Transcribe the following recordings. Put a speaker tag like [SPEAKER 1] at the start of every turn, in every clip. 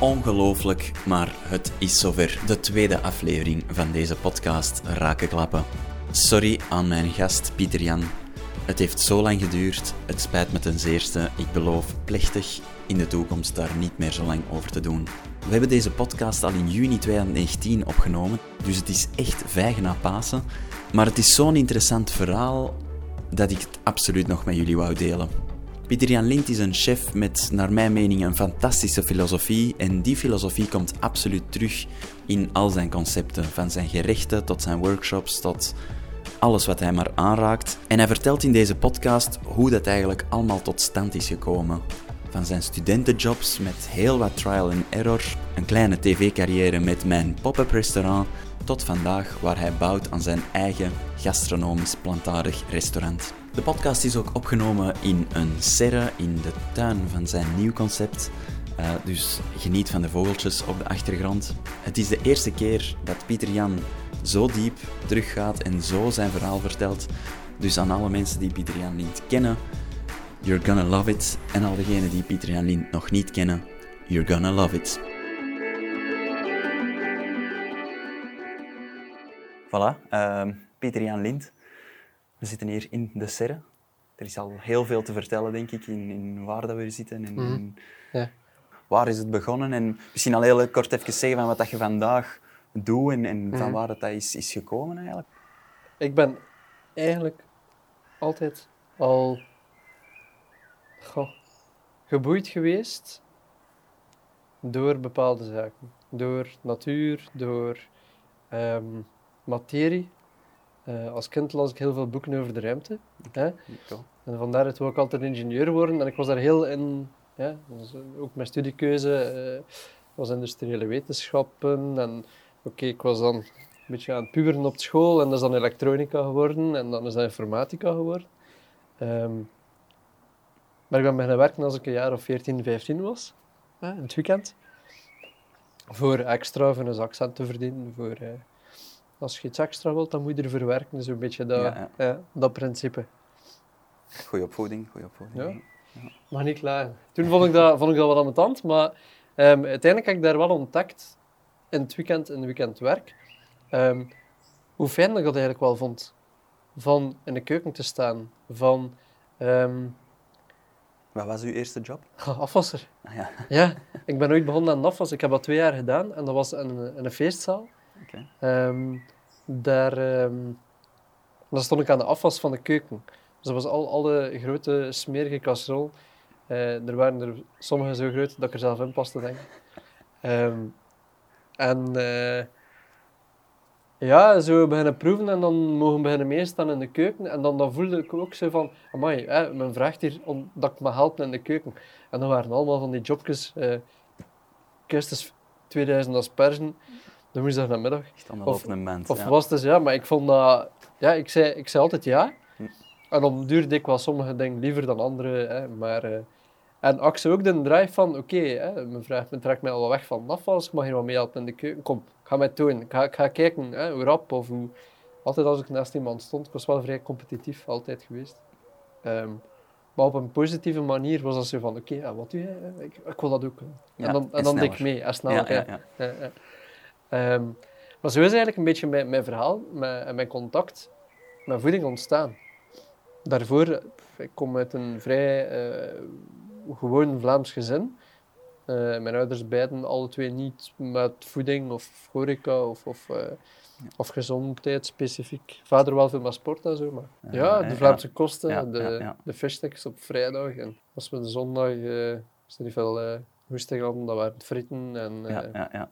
[SPEAKER 1] Ongelooflijk, maar het is zover. De tweede aflevering van deze podcast Raken Klappen. Sorry aan mijn gast Pieter Jan. Het heeft zo lang geduurd, het spijt me ten zeerste. Ik beloof plechtig in de toekomst daar niet meer zo lang over te doen. We hebben deze podcast al in juni 2019 opgenomen, dus het is echt vijgen na Pasen. Maar het is zo'n interessant verhaal dat ik het absoluut nog met jullie wou delen. Pieter Jan Lint is een chef met, naar mijn mening, een fantastische filosofie. En die filosofie komt absoluut terug in al zijn concepten. Van zijn gerechten tot zijn workshops, tot alles wat hij maar aanraakt. En hij vertelt in deze podcast hoe dat eigenlijk allemaal tot stand is gekomen. Van zijn studentenjobs met heel wat trial and error, een kleine tv-carrière met mijn pop-up restaurant, tot vandaag waar hij bouwt aan zijn eigen gastronomisch plantaardig restaurant. De podcast is ook opgenomen in een serre in de tuin van zijn nieuw concept. Uh, dus geniet van de vogeltjes op de achtergrond. Het is de eerste keer dat Pieter Jan zo diep teruggaat en zo zijn verhaal vertelt. Dus aan alle mensen die Pieter Jan Lint kennen, you're gonna love it. En al degenen die Pieter Jan Lint nog niet kennen, you're gonna love it. Voilà, uh, Pieter Jan Lint. We zitten hier in de serre. Er is al heel veel te vertellen, denk ik, in, in waar dat we hier zitten en
[SPEAKER 2] Mhm. Ja.
[SPEAKER 1] waar is het begonnen. En misschien al heel kort even zeggen van wat dat je vandaag doet en, en van
[SPEAKER 2] Mhm.
[SPEAKER 1] waar dat, dat is, is gekomen eigenlijk.
[SPEAKER 2] Ik ben eigenlijk altijd al goh, geboeid geweest door bepaalde zaken. Door natuur, door ehm, materie. Eh, als kind las ik heel veel boeken over de ruimte. Hè? En vandaar dat ik ook altijd ingenieur worden. En ik was daar heel in, ja, dus ook mijn studiekeuze eh, was industriële wetenschappen. En oké, ik was dan een beetje aan het puberen op school. En dat is dan elektronica geworden. En dan is dat informatica geworden. Ehm, maar ik ben beginnen werken als ik een jaar of 14, 15 was. Hè, in het weekend. Voor extra, voor een zakcent te verdienen. Voor, eh, als je iets extra wilt, dan moet je ervoor werken. Dus een beetje dat,
[SPEAKER 1] Ja,
[SPEAKER 2] ja, dat principe.
[SPEAKER 1] Goeie opvoeding, goeie opvoeding.
[SPEAKER 2] Ja. Mag niet klagen. Toen vond ik dat, vond ik dat wel ambetant, maar ehm, uiteindelijk heb ik daar wel ontdekt, in het weekend, in het weekendwerk, ehm, hoe fijn dat ik dat eigenlijk wel vond. Van in de keuken te staan, van ehm,
[SPEAKER 1] Wat was uw eerste job?
[SPEAKER 2] afwasser.
[SPEAKER 1] Ah, ja.
[SPEAKER 2] Ja, ik ben ooit begonnen aan afwas. Ik heb dat twee jaar gedaan en dat was in een, in een feestzaal.
[SPEAKER 1] Oké.
[SPEAKER 2] Ehm, daar, ehm, dan stond ik aan de afwas van de keuken. Dus dat was al, alle grote smerige casserol. Eh, er waren er sommige zo groot dat ik er zelf in paste, denk ik. Ehm, en eh, ja, zo beginnen proeven en dan mogen beginnen meestaan in de keuken. En dan, dan voelde ik ook zo van, amai, hè, men vraagt hier om, dat ik mag helpen in de keuken. En dan waren allemaal van die jobjes, eh kerstens 2000 aspergen, de woensdagnamiddag.
[SPEAKER 1] Aan de
[SPEAKER 2] Of-
[SPEAKER 1] lopende band.
[SPEAKER 2] Of
[SPEAKER 1] ja.
[SPEAKER 2] was het dus ja, maar ik vond dat... Ja, ik zei, ik zei altijd ja.
[SPEAKER 1] Hm.
[SPEAKER 2] En dan duurde ik wel sommige dingen liever dan andere. Hè, maar, eh, en ze ook de drive van, oké, hè, mijn vraag men trekt mij al weg van afval, ik mag hier wat mee helpen in de keuken. Kom, ik ga mij doen. Ik ga, ik ga kijken hè, hoe rap of hoe... Altijd als ik naast iemand stond, ik was wel vrij competitief, altijd geweest. Ehm, maar op een positieve manier was dat zo van, oké, ja, wat doe? Ik, ik wil dat ook.
[SPEAKER 1] Ja,
[SPEAKER 2] en dan, en dan deed ik
[SPEAKER 1] sneller.
[SPEAKER 2] mee, en sneller.
[SPEAKER 1] ja,
[SPEAKER 2] Ehm, maar zo is eigenlijk een beetje mijn, mijn verhaal mijn, en mijn contact met voeding ontstaan. Daarvoor, eh, ik kom uit een vrij eh, gewoon Vlaams gezin. Eh, mijn ouders beiden alle twee niet met voeding of horeca of, of, of gezondheid specifiek. Vader wel veel met sport en zo, maar
[SPEAKER 1] Ja,
[SPEAKER 2] de Vlaamse kosten,
[SPEAKER 1] Ja,
[SPEAKER 2] de,
[SPEAKER 1] ja,
[SPEAKER 2] de op vrijdag. En als we de zondag, eh als er niet veel hoesting hadden, dan waren frieten en
[SPEAKER 1] ja, ja, ja.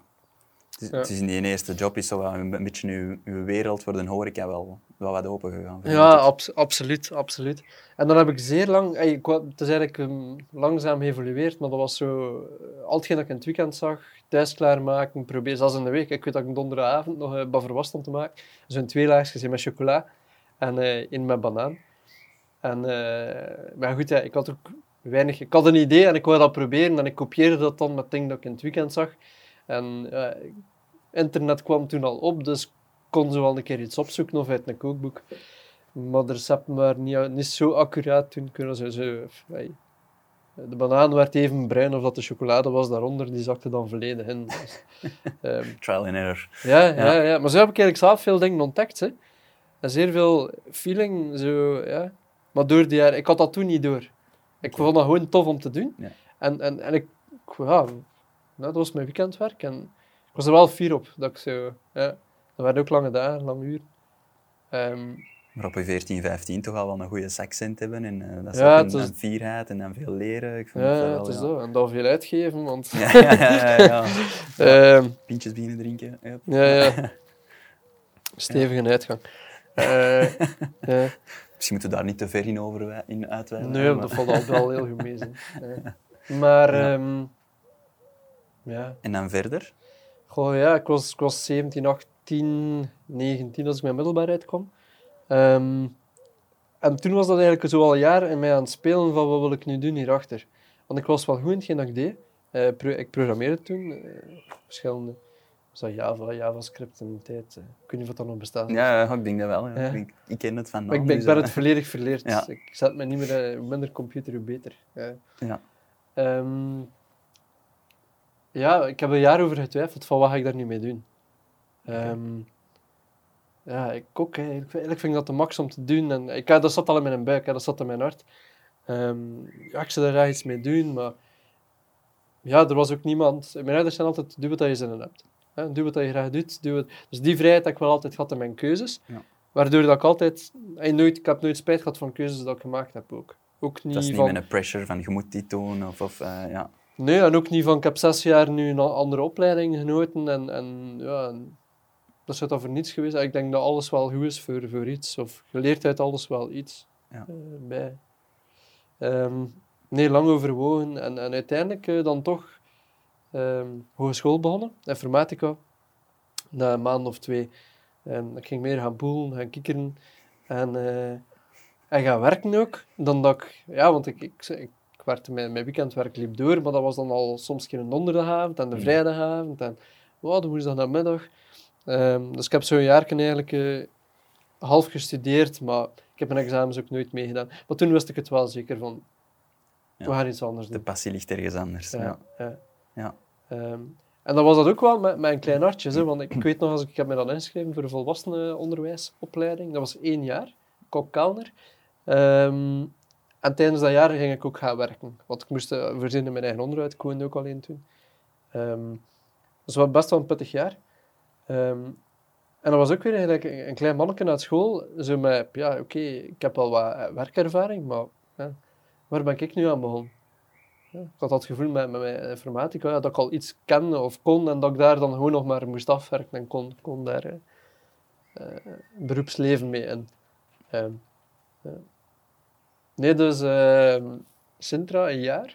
[SPEAKER 1] Het is,
[SPEAKER 2] Ja.
[SPEAKER 1] het is in die eerste job is zo wel een, beetje uw, uw wereld voor de horeca wel, wel wat open gegaan.
[SPEAKER 2] Ja, absoluut, absoluut. En dan heb ik zeer lang, ik, het is eigenlijk um, langzaam geëvolueerd, maar dat was zo, eh, al hetgeen dat ik in het weekend zag, thuis klaarmaken, probeer zelfs in de week. Ik weet dat ik donderdagavond nog een baveur was stond te maken, zo'n twee laagjes met chocola en eh in met banaan. En, eh, maar goed, ja, ik had ook weinig, ik had een idee en ik wou dat proberen en ik kopieerde dat dan met dingen dat ik in het weekend zag. En ja, internet kwam toen al op, dus kon zo wel een keer iets opzoeken of uit een kookboek. Maar de recepten waren niet, niet zo accuraat toen. Kunnen ze zo, hey, De banaan werd even bruin of dat de chocolade was daaronder, die zakte dan volledig in. Dus, ehm,
[SPEAKER 1] Trial and error.
[SPEAKER 2] ja, ja, ja. maar zo heb ik eigenlijk zelf veel dingen ontdekt. Hè. En zeer veel feeling. Zo, ja. Maar door die jaren, ik had dat toen niet door. Ik vond dat gewoon tof om te doen.
[SPEAKER 1] Ja.
[SPEAKER 2] En, en, en ik, ja, dat was mijn weekendwerk. En ik was er wel fier op. Dat ik zo, ja. Dat werden ook lange dagen, lange uren. Ehm,
[SPEAKER 1] Maar op je 14, 15 toch al wel een goede te hebben. En eh, dat is
[SPEAKER 2] Ja,
[SPEAKER 1] ook een,
[SPEAKER 2] is-
[SPEAKER 1] fierheid en dan veel leren. Ik vind
[SPEAKER 2] ja,
[SPEAKER 1] het wel,
[SPEAKER 2] het is
[SPEAKER 1] ja.
[SPEAKER 2] dat. En dan veel uitgeven, want...
[SPEAKER 1] Ja, ja, ja, ja.
[SPEAKER 2] Ehm,
[SPEAKER 1] Pintjes beginnen drinken. Ja.
[SPEAKER 2] ja, ja. Stevige uitgang. Eh, ja.
[SPEAKER 1] Misschien moeten we daar niet te ver in, over, in uitweiden.
[SPEAKER 2] Nee,
[SPEAKER 1] maar-
[SPEAKER 2] dat valt altijd wel heel goed mee. Maar,
[SPEAKER 1] Ja.
[SPEAKER 2] Ehm, ja.
[SPEAKER 1] En dan verder?
[SPEAKER 2] Goh, ja, ik was, ik was 17, 18, 19 als ik mijn middelbaar uitkwam. Ehm, en toen was dat eigenlijk zo al een jaar in mij aan het spelen van wat wil ik nu doen hierachter. Want ik was wel goed in hetgeen dat ik deed. Eh, pro- ik programmeerde toen eh, verschillende... Dat Java, JavaScript in de tijd. eh. ik weet niet of dat nog bestaat.
[SPEAKER 1] Ja, ik denk dat wel. Ja. Ik, ik ken het van
[SPEAKER 2] Maar ik ben, ik ben het volledig verleerd.
[SPEAKER 1] Ja.
[SPEAKER 2] Ik zet me niet meer... Hoe minder computer, hoe beter. Ja.
[SPEAKER 1] Ja.
[SPEAKER 2] Ja, ik heb er een jaar over getwijfeld van wat ga ik daar nu mee doen. Ehm, ja, ik ook. hè. Eigenlijk, eigenlijk vind ik dat de max om te doen. En ik, ja, dat zat al in mijn buik, hè. dat zat in mijn hart. Ehm, ja, ik zou daar graag iets mee doen, maar ja, er was ook niemand. Mijn ouders zijn altijd: doe wat je zin in hebt. Hè. Doe wat je graag doet. Doe. Dus die vrijheid heb ik wel altijd gehad in mijn keuzes.
[SPEAKER 1] Ja.
[SPEAKER 2] Waardoor dat ik altijd, nooit, ik heb nooit spijt gehad van keuzes dat ik gemaakt heb ook. Ook niet
[SPEAKER 1] Dat is niet
[SPEAKER 2] van,
[SPEAKER 1] met een pressure van je moet dit doen. Of, of, eh, ja.
[SPEAKER 2] Nee, en ook niet van ik heb zes jaar nu een andere opleiding genoten en, en ja, en dat zou dan voor niets geweest. Ik denk dat alles wel goed is voor, voor iets, of je leert uit alles wel iets
[SPEAKER 1] Ja.
[SPEAKER 2] eh, bij. Ehm, nee, lang overwogen en, en uiteindelijk eh, dan toch ehm, hogeschool begonnen, informatica, na een maand of twee. Ehm, ik ging meer gaan poelen, gaan kikkeren en, eh, en gaan werken ook, dan dat ik, ja, want ik, ik ik werkte mijn, mijn weekendwerk liep door, maar dat was dan al soms geen donderdagavond en de
[SPEAKER 1] Mm.
[SPEAKER 2] vrijdagavond en oh, de woensdagnamiddag. Ehm dus ik heb zo'n jaar eigenlijk eh, half gestudeerd, maar ik heb mijn examens ook nooit meegedaan. Maar toen wist ik het wel zeker van,
[SPEAKER 1] Ja.
[SPEAKER 2] we gaan iets anders
[SPEAKER 1] De
[SPEAKER 2] doen.
[SPEAKER 1] passie ligt ergens anders. Ja.
[SPEAKER 2] Ja, ja. Ehm, en dan was dat ook wel met, met een klein hartje, hè, want ik, ik weet nog, als ik, ik heb me dan ingeschreven voor de volwassenenonderwijsopleiding, dat was één jaar, kok-kelner. Ehm, en tijdens dat jaar ging ik ook gaan werken, want ik moest eh, voorzien in mijn eigen onderhoud, ik woonde ook alleen toen. Ehm dus was best wel een pittig jaar. Ehm, en dat was ook weer eigenlijk een, klein manneke naar school, zo met, ja, oké, ik heb al wat eh, werkervaring, maar waar ben ik nu aan begonnen? Ik had dat gevoel met, met mijn informatica, dat ik al iets kende of kon en dat ik daar dan gewoon nog maar moest afwerken en kon, kon daar eh, beroepsleven mee in. Ehm. Nee, dus ehm, Sintra, een jaar.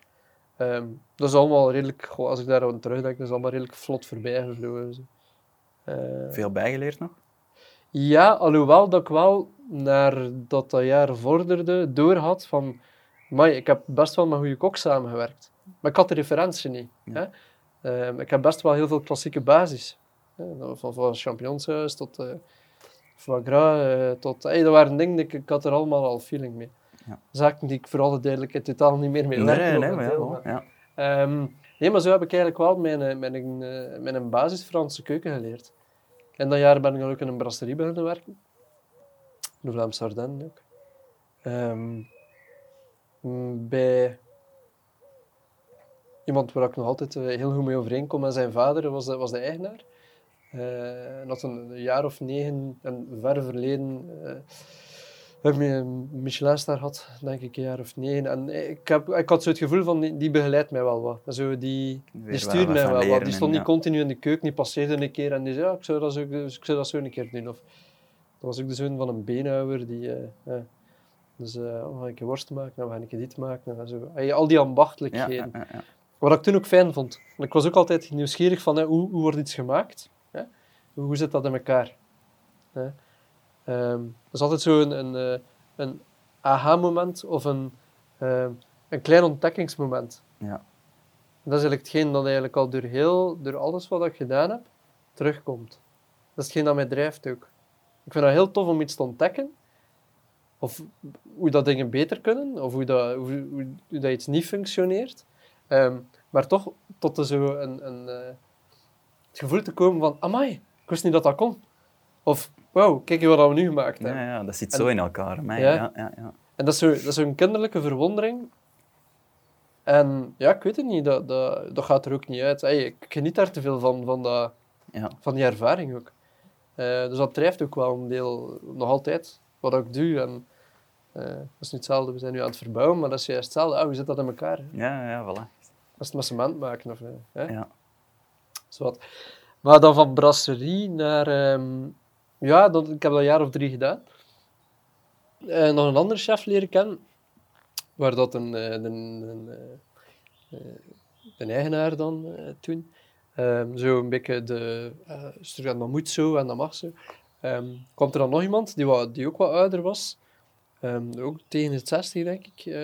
[SPEAKER 2] Ehm, dat is allemaal redelijk, goh, als ik daar aan terugdenk, dat is allemaal redelijk vlot voorbij gevlogen. Eh,
[SPEAKER 1] Veel bijgeleerd nog?
[SPEAKER 2] ja, alhoewel dat ik wel naar dat, dat jaar vorderde door had van, maar ik heb best wel met goede kok samengewerkt. Maar ik had de referentie niet.
[SPEAKER 1] Ja.
[SPEAKER 2] Hè? Ehm, ik heb best wel heel veel klassieke basis. Hè? Van, van champignonssaus tot eh foie gras, eh, tot... Hey, dat waren dingen, die ik, ik had er allemaal al feeling mee.
[SPEAKER 1] Ja.
[SPEAKER 2] Zaken die ik voor alle duidelijkheid totaal niet meer mee
[SPEAKER 1] Nee,
[SPEAKER 2] werk
[SPEAKER 1] nee, nee, maar ja,
[SPEAKER 2] maar-. Ehm, nee, maar zo heb ik eigenlijk wel mijn, eh, mijn, eh, mijn basis Franse keuken geleerd. En dat jaar ben ik dan ook in een brasserie beginnen werken. De Vlaamse Ardennen ook. Ehm, bij iemand waar ik nog altijd eh, heel goed mee overeenkom. En zijn vader was de, was de eigenaar. Eh, en had een, jaar of negen, en ver verleden, heb een Michelinster had, denk ik, een jaar of negen. En ik, heb, ik had zo het gevoel van, die, die begeleidt mij wel wat. Zo, die,
[SPEAKER 1] Weer
[SPEAKER 2] die
[SPEAKER 1] wel
[SPEAKER 2] stuurt mij wel wat. Die stond niet
[SPEAKER 1] ja.
[SPEAKER 2] continu in de keuken, die passeerde een keer en die zei, ja, ik zou dat zo, ik zou dat zo een keer doen. Of, dat was ook de zoon van een beenhouwer, die... ja. Dus ik een worst maken, dan ga ik dit maken. En zo. Al die ambachtelijkheden.
[SPEAKER 1] ja, ja.
[SPEAKER 2] Wat ik toen ook fijn vond. Want ik was ook altijd nieuwsgierig van hoe, hoe wordt iets gemaakt? Hoe zit dat in elkaar? Ehm, dat is altijd zo een, een, eh, een aha-moment of een, eh, een klein ontdekkingsmoment.
[SPEAKER 1] Ja.
[SPEAKER 2] Dat is eigenlijk hetgeen dat eigenlijk al door, heel, door alles wat ik gedaan heb, terugkomt. Dat is hetgeen dat mij drijft ook. Ik vind het heel tof om iets te ontdekken. of hoe dat dingen beter kunnen, of hoe dat, hoe, hoe, hoe dat iets niet functioneert. Ehm, maar toch tot zo een, een, eh, het gevoel te komen van, amai, ik wist niet dat dat kon. Of, wauw, kijk eens wat we nu gemaakt hebben.
[SPEAKER 1] Ja, ja, dat zit
[SPEAKER 2] En-
[SPEAKER 1] zo in elkaar. Mij.
[SPEAKER 2] Ja.
[SPEAKER 1] Ja. Ja, ja,
[SPEAKER 2] En dat is, zo, dat is zo'n kinderlijke verwondering. En ja, ik weet het niet, dat, dat, dat gaat er ook niet uit. Hey, ik geniet daar te veel van, van, dat,
[SPEAKER 1] ja.
[SPEAKER 2] van die ervaring ook. Eh, dus dat drijft ook wel een deel, nog altijd, wat ik doe. En, eh, dat is niet hetzelfde, we zijn nu aan het verbouwen, maar dat is juist hetzelfde. Ah, hoe zit dat in elkaar? hè?
[SPEAKER 1] ja, ja, voilà.
[SPEAKER 2] Dat is het met cement maken. Of, eh, hè?
[SPEAKER 1] Ja.
[SPEAKER 2] Zowat. Maar dan van brasserie naar... ehm, ja, dat, ik heb dat een jaar of drie gedaan. Eh, nog een andere chef leren kennen. Waar dat een, eh, eh, een eigenaar dan toen... ehm, zo een beetje de... structuur, dat moet zo en dat mag zo. Ehm, kwam er dan nog iemand die, wat, die ook wat ouder was. Ehm, ook tegen het 60, denk ik.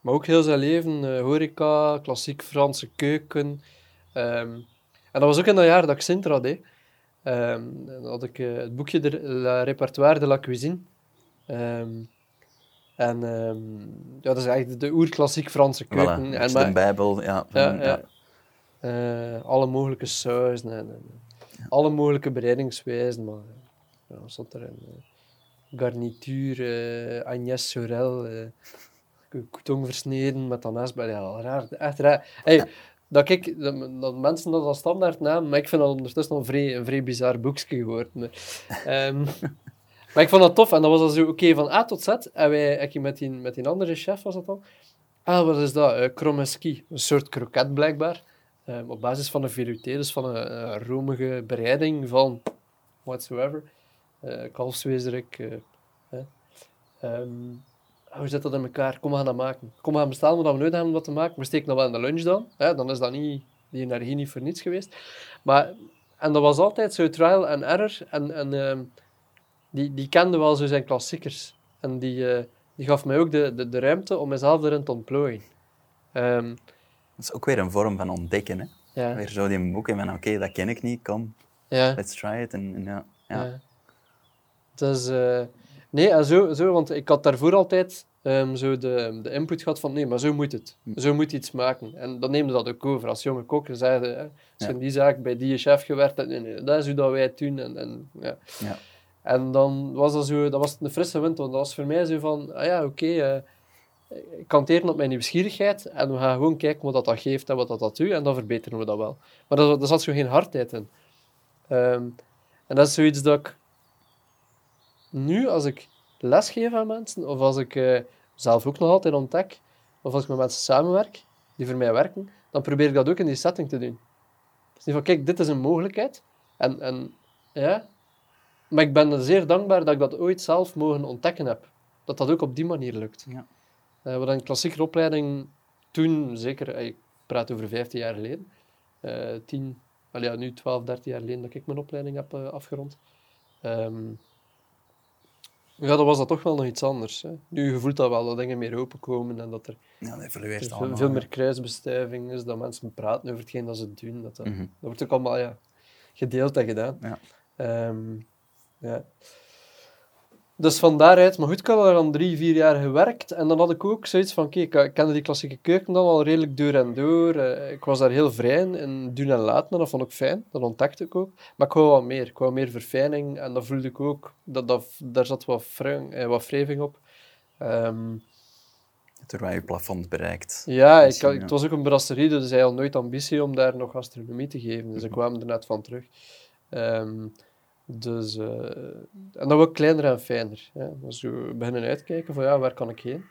[SPEAKER 2] Maar ook heel zijn leven, horeca, klassiek Franse keuken. En dat was ook in dat jaar dat ik Sintra deed. Ehm, dan had ik eh, het boekje de La Répertoire de la Cuisine. Ehm, en ehm, ja, dat is eigenlijk de oerklassiek Franse
[SPEAKER 1] Voilà,
[SPEAKER 2] keuken.
[SPEAKER 1] een
[SPEAKER 2] en maar-
[SPEAKER 1] de Bijbel. Ja,
[SPEAKER 2] ja. Eh, alle mogelijke sauzen en, en alle mogelijke bereidingswijzen. Maar ja, zat erin? Eh, garnituur, eh Agnès Sorel, couton versneden met anasbel. Ja, raar. Echt raar. Hey, dat, ik, dat, mensen dat als standaard naam, maar ik vind dat ondertussen al een vrij, een vrij bizar boekje geworden. Maar, ehm, maar ik vond dat tof en dat was dan zo, oké, van A tot Z. En wij, ik met die, met die andere chef was dat dan. Ah, wat is dat? Uh, Kromeski. Een soort kroket blijkbaar. Ehm, op basis van een velouté, dus van een, een romige bereiding van whatsoever. Eh kalfswezerik. eh, hè. Ehm, ah, hoe zit dat in elkaar? Kom, we gaan dat maken. Kom, we gaan bestellen wat we nodig hebben om dat te maken. We steken dat wel in de lunch dan. Hè? Dan is dat niet, die energie niet voor niets geweest. Maar, en dat was altijd zo trial and error. En, en ehm, die, die kende wel zo zijn klassiekers. En die, eh, die gaf mij ook de, de, de ruimte om mezelf erin te ontplooien. Ehm,
[SPEAKER 1] Dat is ook weer een vorm van ontdekken. Hè?
[SPEAKER 2] ja,
[SPEAKER 1] Weer zo die boeken van, oké, dat ken ik niet, kom,
[SPEAKER 2] ja.
[SPEAKER 1] let's try it. En, en ja, ja.
[SPEAKER 2] Ja. Dus, eh, nee, en zo, zo, want ik had daarvoor altijd ehm, zo de, de input gehad van nee, maar zo moet het. Zo moet je iets maken. En dan neemde dat ook over. Als jonge kok zeiden, hè, als
[SPEAKER 1] Ja.
[SPEAKER 2] in die zaak bij die chef gewerkt hebt, nee, nee, dat is hoe dat wij het doen. En, en, ja.
[SPEAKER 1] Ja.
[SPEAKER 2] en dan was dat zo, dat was een frisse wind, want dat was voor mij zo van, ah ja, oké, eh, ik kanteren op mijn nieuwsgierigheid en we gaan gewoon kijken wat dat, dat geeft en wat dat, dat doet en dan verbeteren we dat wel. Maar daar daar zat zo geen hardheid in. Ehm, en dat is zoiets dat ik nu, als ik lesgeef aan mensen, of als ik eh, zelf ook nog altijd ontdek, of als ik met mensen samenwerk, die voor mij werken, dan probeer ik dat ook in die setting te doen. Dus niet van, kijk, dit is een mogelijkheid. En, en ja, maar ik ben er zeer dankbaar dat ik dat ooit zelf mogen ontdekken heb. Dat dat ook op die manier lukt.
[SPEAKER 1] Ja.
[SPEAKER 2] Eh, wat een klassieke opleiding toen, zeker, eh, ik praat over 15 jaar geleden, eh 10, wel ja, nu 12, 13 jaar geleden dat ik mijn opleiding heb afgerond. Ehm, ja, dan was dat toch wel nog iets anders. Hè. Nu je voelt dat wel, dat dingen meer openkomen en dat er,
[SPEAKER 1] Ja, dat
[SPEAKER 2] veel,
[SPEAKER 1] allemaal.
[SPEAKER 2] veel
[SPEAKER 1] hè.
[SPEAKER 2] meer kruisbestuiving is, dat mensen praten over hetgeen dat ze doen. Dat, dat,
[SPEAKER 1] Mhm.
[SPEAKER 2] dat wordt ook allemaal ja, gedeeld en gedaan.
[SPEAKER 1] Ja.
[SPEAKER 2] Ehm, ja. Dus van daaruit, maar goed, ik had er dan drie, vier jaar gewerkt en dan had ik ook zoiets van, oké, ik kende die klassieke keuken dan al redelijk door en door. Eh, ik was daar heel vrij in, in doen en laten en dat vond ik fijn, dat ontdekte ik ook. Maar ik wou wat meer, ik wou meer verfijning en dat voelde ik ook, dat, dat, daar zat wat, wring, eh, wat wrijving op. Ehm,
[SPEAKER 1] Terwijl je plafond bereikt.
[SPEAKER 2] ja, ik, had- het was ook een brasserie, dus hij had nooit ambitie om daar nog gastronomie te geven. Dus ik
[SPEAKER 1] Mhm.
[SPEAKER 2] kwam er net van terug. Ehm, dus, eh, en dat was kleiner en fijner. Ja. Dus we beginnen uitkijken van ja, waar kan ik heen?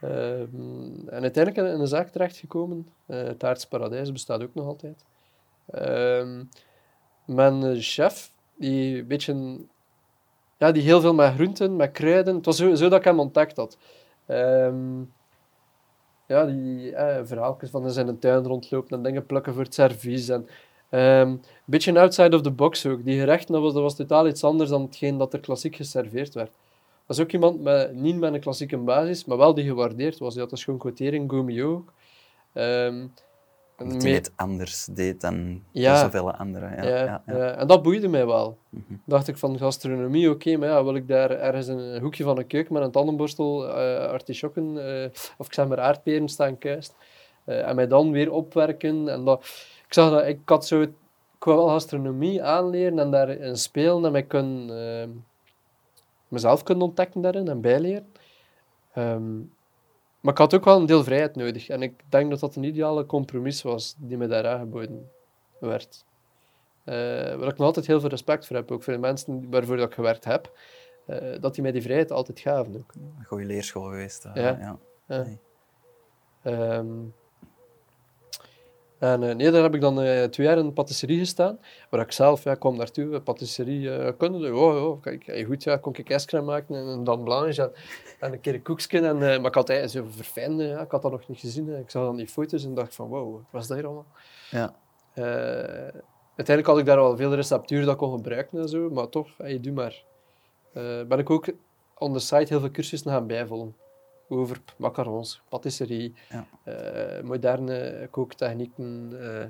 [SPEAKER 2] Ehm, en uiteindelijk in een zaak terechtgekomen. eh het Aardse Paradijs bestaat ook nog altijd. Ehm mijn eh, chef, die een beetje... Ja, die heel veel met groenten, met kruiden. Het was zo, zo dat ik hem ontdekt had. Ehm, ja, die verhaaltjes van in zijn tuin rondlopen en dingen plukken voor het servies. En, een beetje een outside of the box ook. Die gerechten, dat was, dat was totaal iets anders dan hetgeen dat er klassiek geserveerd werd. Dat was ook iemand met, niet met een klassieke basis, maar wel die gewaardeerd was. Die had een schoon quotering, Gomio ook.
[SPEAKER 1] Hij het anders deed dan
[SPEAKER 2] Ja.
[SPEAKER 1] zoveel anderen. Ja,
[SPEAKER 2] Ja,
[SPEAKER 1] ja, ja.
[SPEAKER 2] ja. En dat boeide mij wel.
[SPEAKER 1] Mhm.
[SPEAKER 2] dacht ik van gastronomie, oké, maar ja, wil ik daar ergens een hoekje van een keuken met een tandenborstel eh artisjokken eh, of ik zeg maar aardperen staan kuist eh, en mij dan weer opwerken. En dat, ik zag dat ik had zo, ik wou wel gastronomie aanleren en daarin spelen en mij kunnen, eh, mezelf kunnen ontdekken daarin en bijleren. Ehm, maar ik had ook wel een deel vrijheid nodig en ik denk dat dat een ideale compromis was die me daar aangeboden werd. Eh, waar ik nog altijd heel veel respect voor heb, ook voor de mensen waarvoor dat ik gewerkt heb, eh, dat die mij die vrijheid altijd gaven. Ook.
[SPEAKER 1] Een goede leerschool geweest. eh,
[SPEAKER 2] Ja.
[SPEAKER 1] ja.
[SPEAKER 2] Ja.
[SPEAKER 1] Nee.
[SPEAKER 2] Ehm, en eh, nee, daar heb ik dan eh, twee jaar in een patisserie gestaan, waar ik zelf ja, kwam naartoe, eh, patisserie eh kunde. Oh, oh, kijk, goed, ja, kon ik ijscrème maken en een dan blanche en, en een keer een koekje. En, maar ik had eigenlijk zo verfijnde, ja, ik had dat nog niet gezien. Ik zag dan die foto's en dacht van, wow, wat was dat hier allemaal?
[SPEAKER 1] Ja.
[SPEAKER 2] Uiteindelijk had ik daar wel veel receptuur dat ik kon gebruiken en zo, maar toch, hey, doe maar. Ben ik ook on the site heel veel cursussen gaan bijvullen. Over macarons, patisserie,
[SPEAKER 1] Ja.
[SPEAKER 2] eh, moderne kooktechnieken, eh,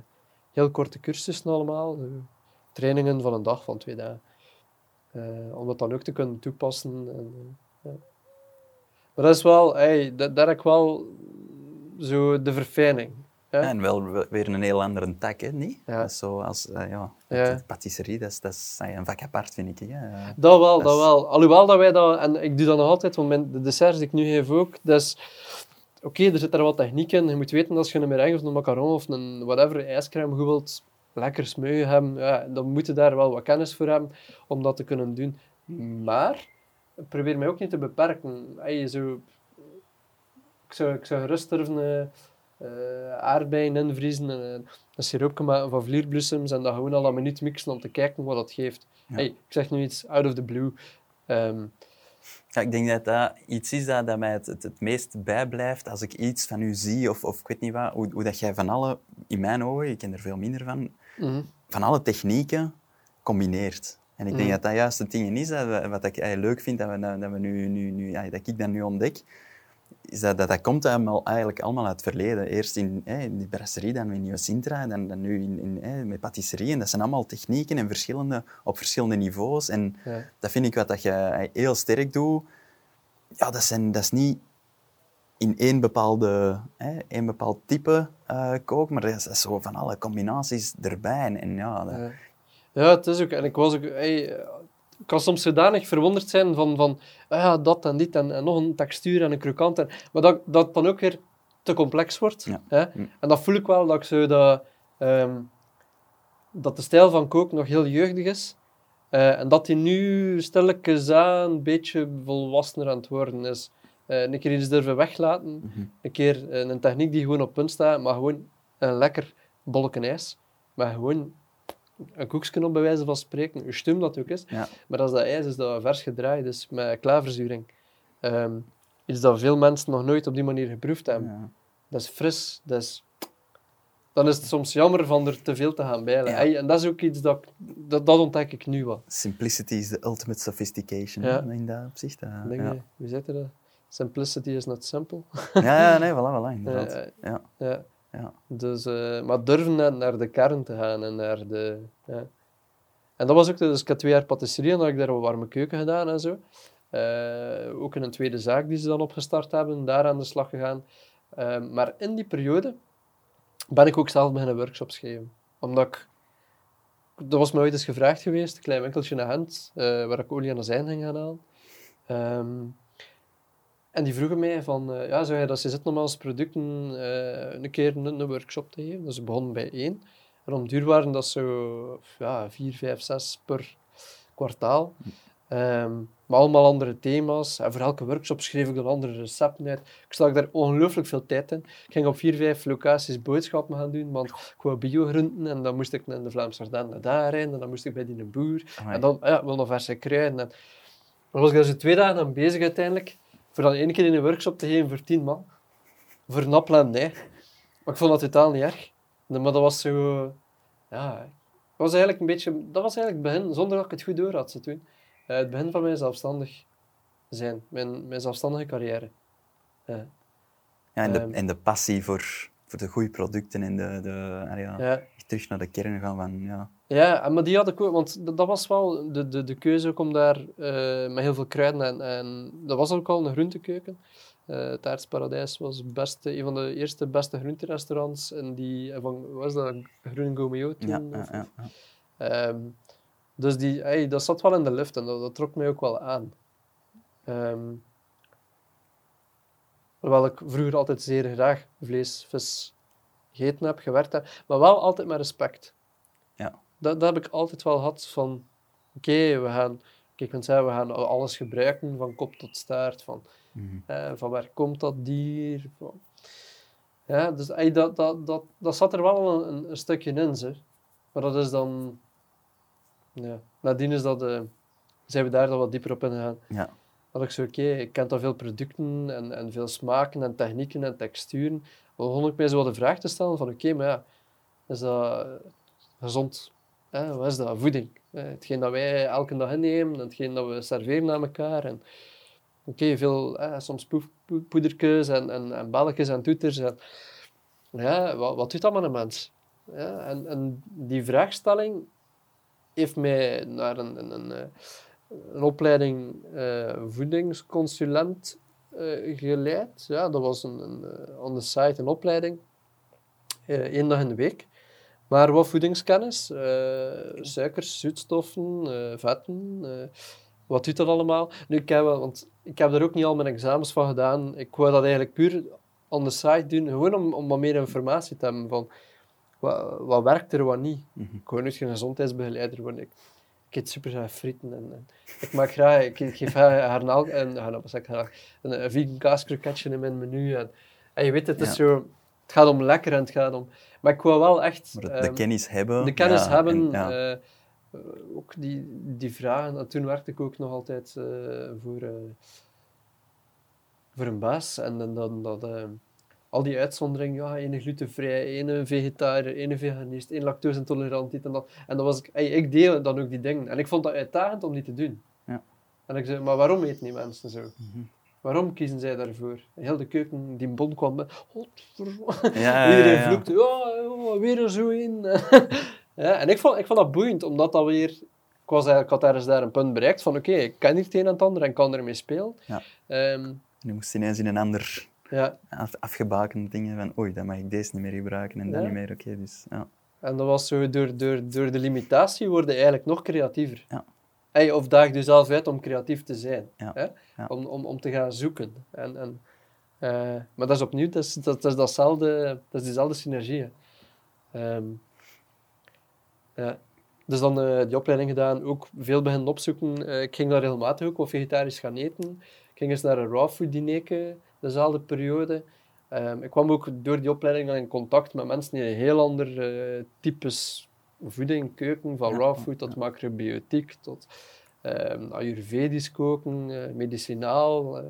[SPEAKER 2] heel korte cursussen allemaal. eh, trainingen van een dag, van twee dagen. Om dat dan ook te kunnen toepassen. En, ja. Maar dat is wel, hey, da- daar heb ik wel zo de verfijning.
[SPEAKER 1] Ja, en wel we- weer een heel andere tak, hè, niet?
[SPEAKER 2] Ja.
[SPEAKER 1] Dat is zo als, eh, ja, patisserie, dat is, dat is een vak apart, vind ik. Hè.
[SPEAKER 2] Dat wel,
[SPEAKER 1] Dat
[SPEAKER 2] dat
[SPEAKER 1] is-
[SPEAKER 2] wel. Alhoewel dat wij dat, en ik doe dat nog altijd, want mijn, de desserts die ik nu geef ook, dat is, oké, er zit daar wat techniek in. Je moet weten dat als je een meringue of een macaron of een whatever, ijscrème goed wilt, lekker smeuïgen hebben, ja, dan moet je daar wel wat kennis voor hebben om dat te kunnen doen. Maar, probeer mij ook niet te beperken. Hey, zo, ik, zou, ik zou gerust durven eh, eh, aardbeien invriezen en eh, een siroopje maken van vlierbloesems en dat gewoon al een minuut mixen om te kijken wat dat geeft.
[SPEAKER 1] Ja.
[SPEAKER 2] Hey, ik zeg nu iets out of the blue. Ehm,
[SPEAKER 1] Ja, ik denk dat dat iets is dat, dat mij het, het, het meest bijblijft als ik iets van u zie, of, of ik weet niet wat, hoe, hoe dat jij van alle, in mijn ogen, ik ken er veel minder van,
[SPEAKER 2] mhm.
[SPEAKER 1] van alle technieken combineert. En ik denk
[SPEAKER 2] Mhm.
[SPEAKER 1] dat dat juist het ding is, dat we- wat ik eigenlijk leuk vind, dat, we, dat, dat we nu, nu, nu, ja, dat ik dat nu ontdek, is dat dat, dat komt allemaal, eigenlijk allemaal uit het verleden. Eerst in, hè, in die brasserie, dan in Nieuwe Sintra, dan, dan nu in, in, hè, met patisserie. En dat zijn allemaal technieken en verschillende, op verschillende niveaus. En
[SPEAKER 2] ja.
[SPEAKER 1] dat vind ik wat dat je heel sterk doet. Ja, dat, zijn, dat is niet in één, bepaalde, hè, één bepaald type eh kook, maar dat is, dat is zo van alle combinaties erbij. En, en ja, dat-
[SPEAKER 2] Ja. ja, het is ook. En ik was ook. hey, ik kan soms zodanig verwonderd zijn van, van ah ja, dat en dit en, en nog een textuur en een krokant. En, maar dat dat dan ook weer te complex wordt.
[SPEAKER 1] Ja.
[SPEAKER 2] Hè?
[SPEAKER 1] Mm.
[SPEAKER 2] En dat voel ik wel, dat ik zo dat, ehm, dat de stijl van kook nog heel jeugdig is. Eh, en dat die nu stilletjes aan een beetje volwassener aan het worden is. Eh, een keer iets durven weglaten.
[SPEAKER 1] Mhm.
[SPEAKER 2] Een keer een techniek die gewoon op punt staat, maar gewoon een lekker bolletje ijs. Maar gewoon een koekje op bij wijze van spreken. Hoe stum dat ook is.
[SPEAKER 1] ja.
[SPEAKER 2] Maar als dat ijs is dat vers gedraaid is met klaverzuring. Ehm, iets dat veel mensen nog nooit op die manier geproefd hebben.
[SPEAKER 1] ja.
[SPEAKER 2] Dat is fris. Dat is... Dan is het soms jammer van er te veel te gaan bijlen.
[SPEAKER 1] Ja.
[SPEAKER 2] En dat is ook iets dat, dat, dat ontdek ik nu wel.
[SPEAKER 1] Simplicity is the ultimate sophistication.
[SPEAKER 2] Ja.
[SPEAKER 1] In dat opzicht. eh,
[SPEAKER 2] Denk
[SPEAKER 1] ja.
[SPEAKER 2] je, Hoe zit er dat? Simplicity is not simple.
[SPEAKER 1] ja, ja, nee, voilà, voilà, inderdaad.
[SPEAKER 2] Eh,
[SPEAKER 1] ja.
[SPEAKER 2] Ja. Dus, eh, maar durven naar, naar de kern te gaan en naar de... Ja. En dat was ook... Dus ik had twee jaar patisserie en heb ik daar een warme keuken gedaan en zo. Eh, ook in een tweede zaak die ze dan opgestart hebben, daar aan de slag gegaan. Eh, maar in die periode ben ik ook zelf beginnen workshops geven. Omdat. Dat was me ooit eens gevraagd geweest, een klein winkeltje naar Gent, waar ik olie en azijn ging gaan halen. Ehm, en die vroegen mij van, eh, ja, zou je dat ze zitten om als producten eh, een keer een, een workshop te geven? Dus ze begonnen bij één. En om duur waren dat zo ja, vier, vijf, zes per kwartaal. Ehm, maar allemaal andere thema's. En voor elke workshop schreef ik dan andere recepten uit. Ik stak daar ongelooflijk veel tijd in. Ik ging op vier, vijf locaties boodschappen gaan doen, want ik wou biogroenten. En dan moest ik naar de Vlaamse Ardennen daarin. En dan moest ik bij die een boer.
[SPEAKER 1] Amai.
[SPEAKER 2] En dan, ja, wel nog verse kruiden. En dan was ik daar zo twee dagen aan bezig uiteindelijk. Voor dan één keer in een workshop te geven voor tien man. Voor een appel en ei. Maar ik vond dat totaal niet erg. Nee, Maar dat was zo... Ja, dat was eigenlijk een beetje... Dat was eigenlijk het begin, zonder dat ik het goed door had ze toen. Eh, het begin van mijn zelfstandig zijn. Mijn, mijn zelfstandige carrière. Ja.
[SPEAKER 1] Ja, en, de, en de passie voor voor de goede producten en de, de, allee, ja, terug naar de kern gaan van, ja.
[SPEAKER 2] Ja, maar die had ik ook, want dat dat was wel de, de, de keuze ook om daar eh, met heel veel kruiden en, en dat was ook al een groentekeuken. Eh het Aardsparadijs was beste, een van de eerste beste groenterestaurants en die eh, van, was dat, Groen Gomeo toen?
[SPEAKER 1] Ja, ja, ja.
[SPEAKER 2] Ehm, dus die, ey, dat zat wel in de lucht en dat, dat trok mij ook wel aan. Ehm, hoewel ik vroeger altijd zeer graag vlees, vis gegeten heb, gewerkt heb, maar wel altijd met respect.
[SPEAKER 1] Ja.
[SPEAKER 2] Dat, dat heb ik altijd wel gehad van, oké, we gaan, kijk, zei, we gaan alles gebruiken van kop tot staart, van,
[SPEAKER 1] Mhm.
[SPEAKER 2] eh, van waar komt dat dier, van, ja, dus ey, dat, dat, dat, dat zat er wel een, een stukje in, zeg. maar dat is dan, ja, nadien is dat, eh, zijn we daar dan wat dieper op ingegaan.
[SPEAKER 1] ja.
[SPEAKER 2] Dat ik zo, oké, ik ken al veel producten en, en veel smaken en technieken en texturen. Dan begon ik mij zo wat de vraag te stellen van, oké, maar ja, is dat gezond? Hè? Wat is dat? Voeding. Hè? Hetgeen dat wij elke dag innemen en hetgeen dat we serveren aan elkaar. En, oké, veel, hè, soms poef- en, en, en belletjes en toeters. En, ja, wat, wat doet dat met een mens? Ja, en, en die vraagstelling heeft mij naar een, een, een, eh, een opleiding eh, voedingsconsulent eh, geleid. Ja, dat was een, een, eh, on the site een opleiding. eh, één dag in de week. Maar wat voedingskennis, eh, suikers, zoetstoffen, eh, vetten, eh, wat doet dat allemaal? Nu, ik heb, want ik heb daar ook niet al mijn examens van gedaan. Ik wou dat eigenlijk puur on the site doen, gewoon om, om wat meer informatie te hebben van wat, wat werkt er, wat niet.
[SPEAKER 1] Mhm.
[SPEAKER 2] Ik wou nooit geen gezondheidsbegeleider worden. Ik, ik eet super graag frieten en, en ik maak graag, ik, ik geef garnaal, en, een, een vegan kaaskroketje in mijn menu. En, en je weet, het is
[SPEAKER 1] Ja.
[SPEAKER 2] zo, het gaat om lekker en het gaat om... Maar ik wou wel echt...
[SPEAKER 1] De, de
[SPEAKER 2] ehm,
[SPEAKER 1] kennis hebben.
[SPEAKER 2] de kennis
[SPEAKER 1] ja,
[SPEAKER 2] hebben,
[SPEAKER 1] en- ja.
[SPEAKER 2] eh, ook die, die vragen. En toen werkte ik ook nog altijd eh, voor, eh, voor een baas. En dan, dan dat, al die uitzonderingen, ja, ene glutenvrij, ene vegetariër, ene veganist, één lactose-intolerant, dit en dat. En dat was ik, ey, ik deed dan ook die dingen. En ik vond dat uitdagend om die te doen.
[SPEAKER 1] Ja.
[SPEAKER 2] En ik zei, maar waarom eten die mensen zo?
[SPEAKER 1] Mhm.
[SPEAKER 2] Waarom kiezen zij daarvoor? Heel de keuken, die bon kwam met...
[SPEAKER 1] Ja, ja,
[SPEAKER 2] Iedereen vloekte, ja, weer er zo in. ja, en ik vond, ik vond dat boeiend, omdat dat weer... Ik, was eigenlijk, ik had ergens daar een punt bereikt van, oké, ik ken hier het een en het ander en kan ermee spelen.
[SPEAKER 1] Ja.
[SPEAKER 2] Ehm,
[SPEAKER 1] Je moest ineens in een ander
[SPEAKER 2] ja,
[SPEAKER 1] af, afgebakend dingen van oei, dan mag ik deze niet meer gebruiken en dat niet meer. Oké, dus ja.
[SPEAKER 2] en dat was zo, door, door, door de limitatie word je eigenlijk nog creatiever.
[SPEAKER 1] Ja.
[SPEAKER 2] Hey, of daag jezelf uit om creatief te zijn.
[SPEAKER 1] Ja,
[SPEAKER 2] Hè?
[SPEAKER 1] ja.
[SPEAKER 2] Om, om, om te gaan zoeken. En, en, eh, maar dat is opnieuw, dat is, dat, dat is, datzelfde, dat is diezelfde synergie. Ehm, ja. Dus dan eh, die opleiding gedaan, ook veel beginnen opzoeken. Eh, ik ging daar regelmatig ook wat vegetarisch gaan eten. Ik ging eens naar een raw food diner, dezelfde periode. Ehm, ik kwam ook door die opleiding in contact met mensen die een heel ander eh, types voeding, keuken, van raw food tot macrobiotiek, tot ehm, ayurvedisch koken, medicinaal.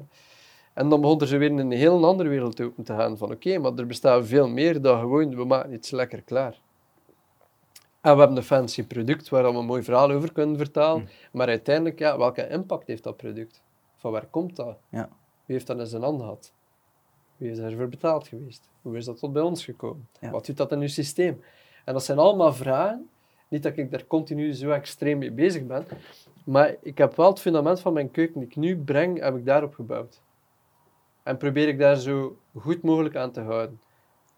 [SPEAKER 2] En dan begon er zo weer in een heel andere wereld open te gaan. Van oké, maar er bestaat veel meer dan gewoon, we maken iets lekker klaar. En we hebben een fancy product waar we een mooi verhaal over kunnen vertalen.
[SPEAKER 1] Mm.
[SPEAKER 2] Maar uiteindelijk, ja, welke impact heeft dat product? Van waar komt dat?
[SPEAKER 1] Ja.
[SPEAKER 2] Wie heeft dat in zijn hand gehad? Wie is ervoor betaald geweest? Hoe is dat tot bij ons gekomen?
[SPEAKER 1] Ja.
[SPEAKER 2] Wat doet dat in uw systeem? En dat zijn allemaal vragen. Niet dat ik daar continu zo extreem mee bezig ben, maar ik heb wel het fundament van mijn keuken die ik nu breng, heb ik daarop gebouwd. En probeer ik daar zo goed mogelijk aan te houden.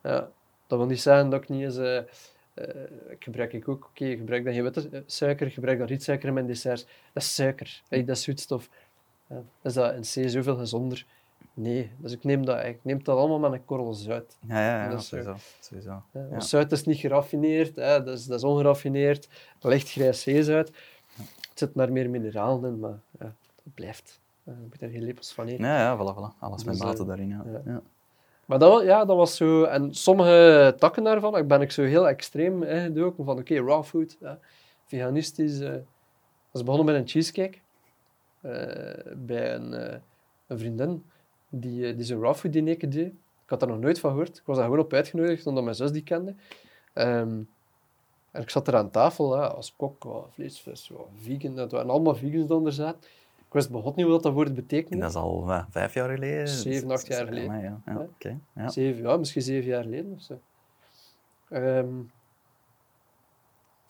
[SPEAKER 2] Ja, dat wil niet zeggen dat ik niet eens... ik gebruik ik ook, oké, ik gebruik dan geen witte suiker, ik gebruik dan rietsuiker in mijn desserts. Dat is suiker, hey, dat is zoetstof. Ja, is dat in C zoveel gezonder? Nee, dus ik neem dat, ik neem dat allemaal met een korrel zout.
[SPEAKER 1] Ja, ja, ja,
[SPEAKER 2] Dat is,
[SPEAKER 1] sowieso. sowieso.
[SPEAKER 2] Ja, Zout is niet geraffineerd, hè, dat, is, dat is ongeraffineerd, licht grijs zeezout. Het zit maar meer mineralen in, maar ja, dat blijft. Eh, Je moet er geen lepels van eten.
[SPEAKER 1] Ja, ja, voilà, voilà. Alles met
[SPEAKER 2] Dus,
[SPEAKER 1] mate
[SPEAKER 2] eh,
[SPEAKER 1] daarin. Ja.
[SPEAKER 2] ja.
[SPEAKER 1] Ja.
[SPEAKER 2] Maar dat, ja, dat was zo... En sommige takken daarvan, daar ben ik zo heel extreem ingedoken. Van oké, raw food, ja, veganistisch. eh. Dat is begonnen met een cheesecake. bij een, een vriendin die, die zo'n raw food diner deed. Ik had daar nog nooit van gehoord. Ik was daar gewoon op uitgenodigd, omdat mijn zus die kende. Ehm, en ik zat er aan tafel, ja, als kok, ja, vlees, vis, ja, vegan. Dat waren allemaal vegans die er zaten. Ik wist begot niet wat dat woord betekende.
[SPEAKER 1] En dat is al wat, vijf jaar geleden?
[SPEAKER 2] Zeven, acht jaar
[SPEAKER 1] Ja,
[SPEAKER 2] geleden.
[SPEAKER 1] maar Ja, ja,
[SPEAKER 2] Ja.
[SPEAKER 1] oké. Ja.
[SPEAKER 2] Zeven, ja, misschien zeven jaar geleden of zo. Ehm,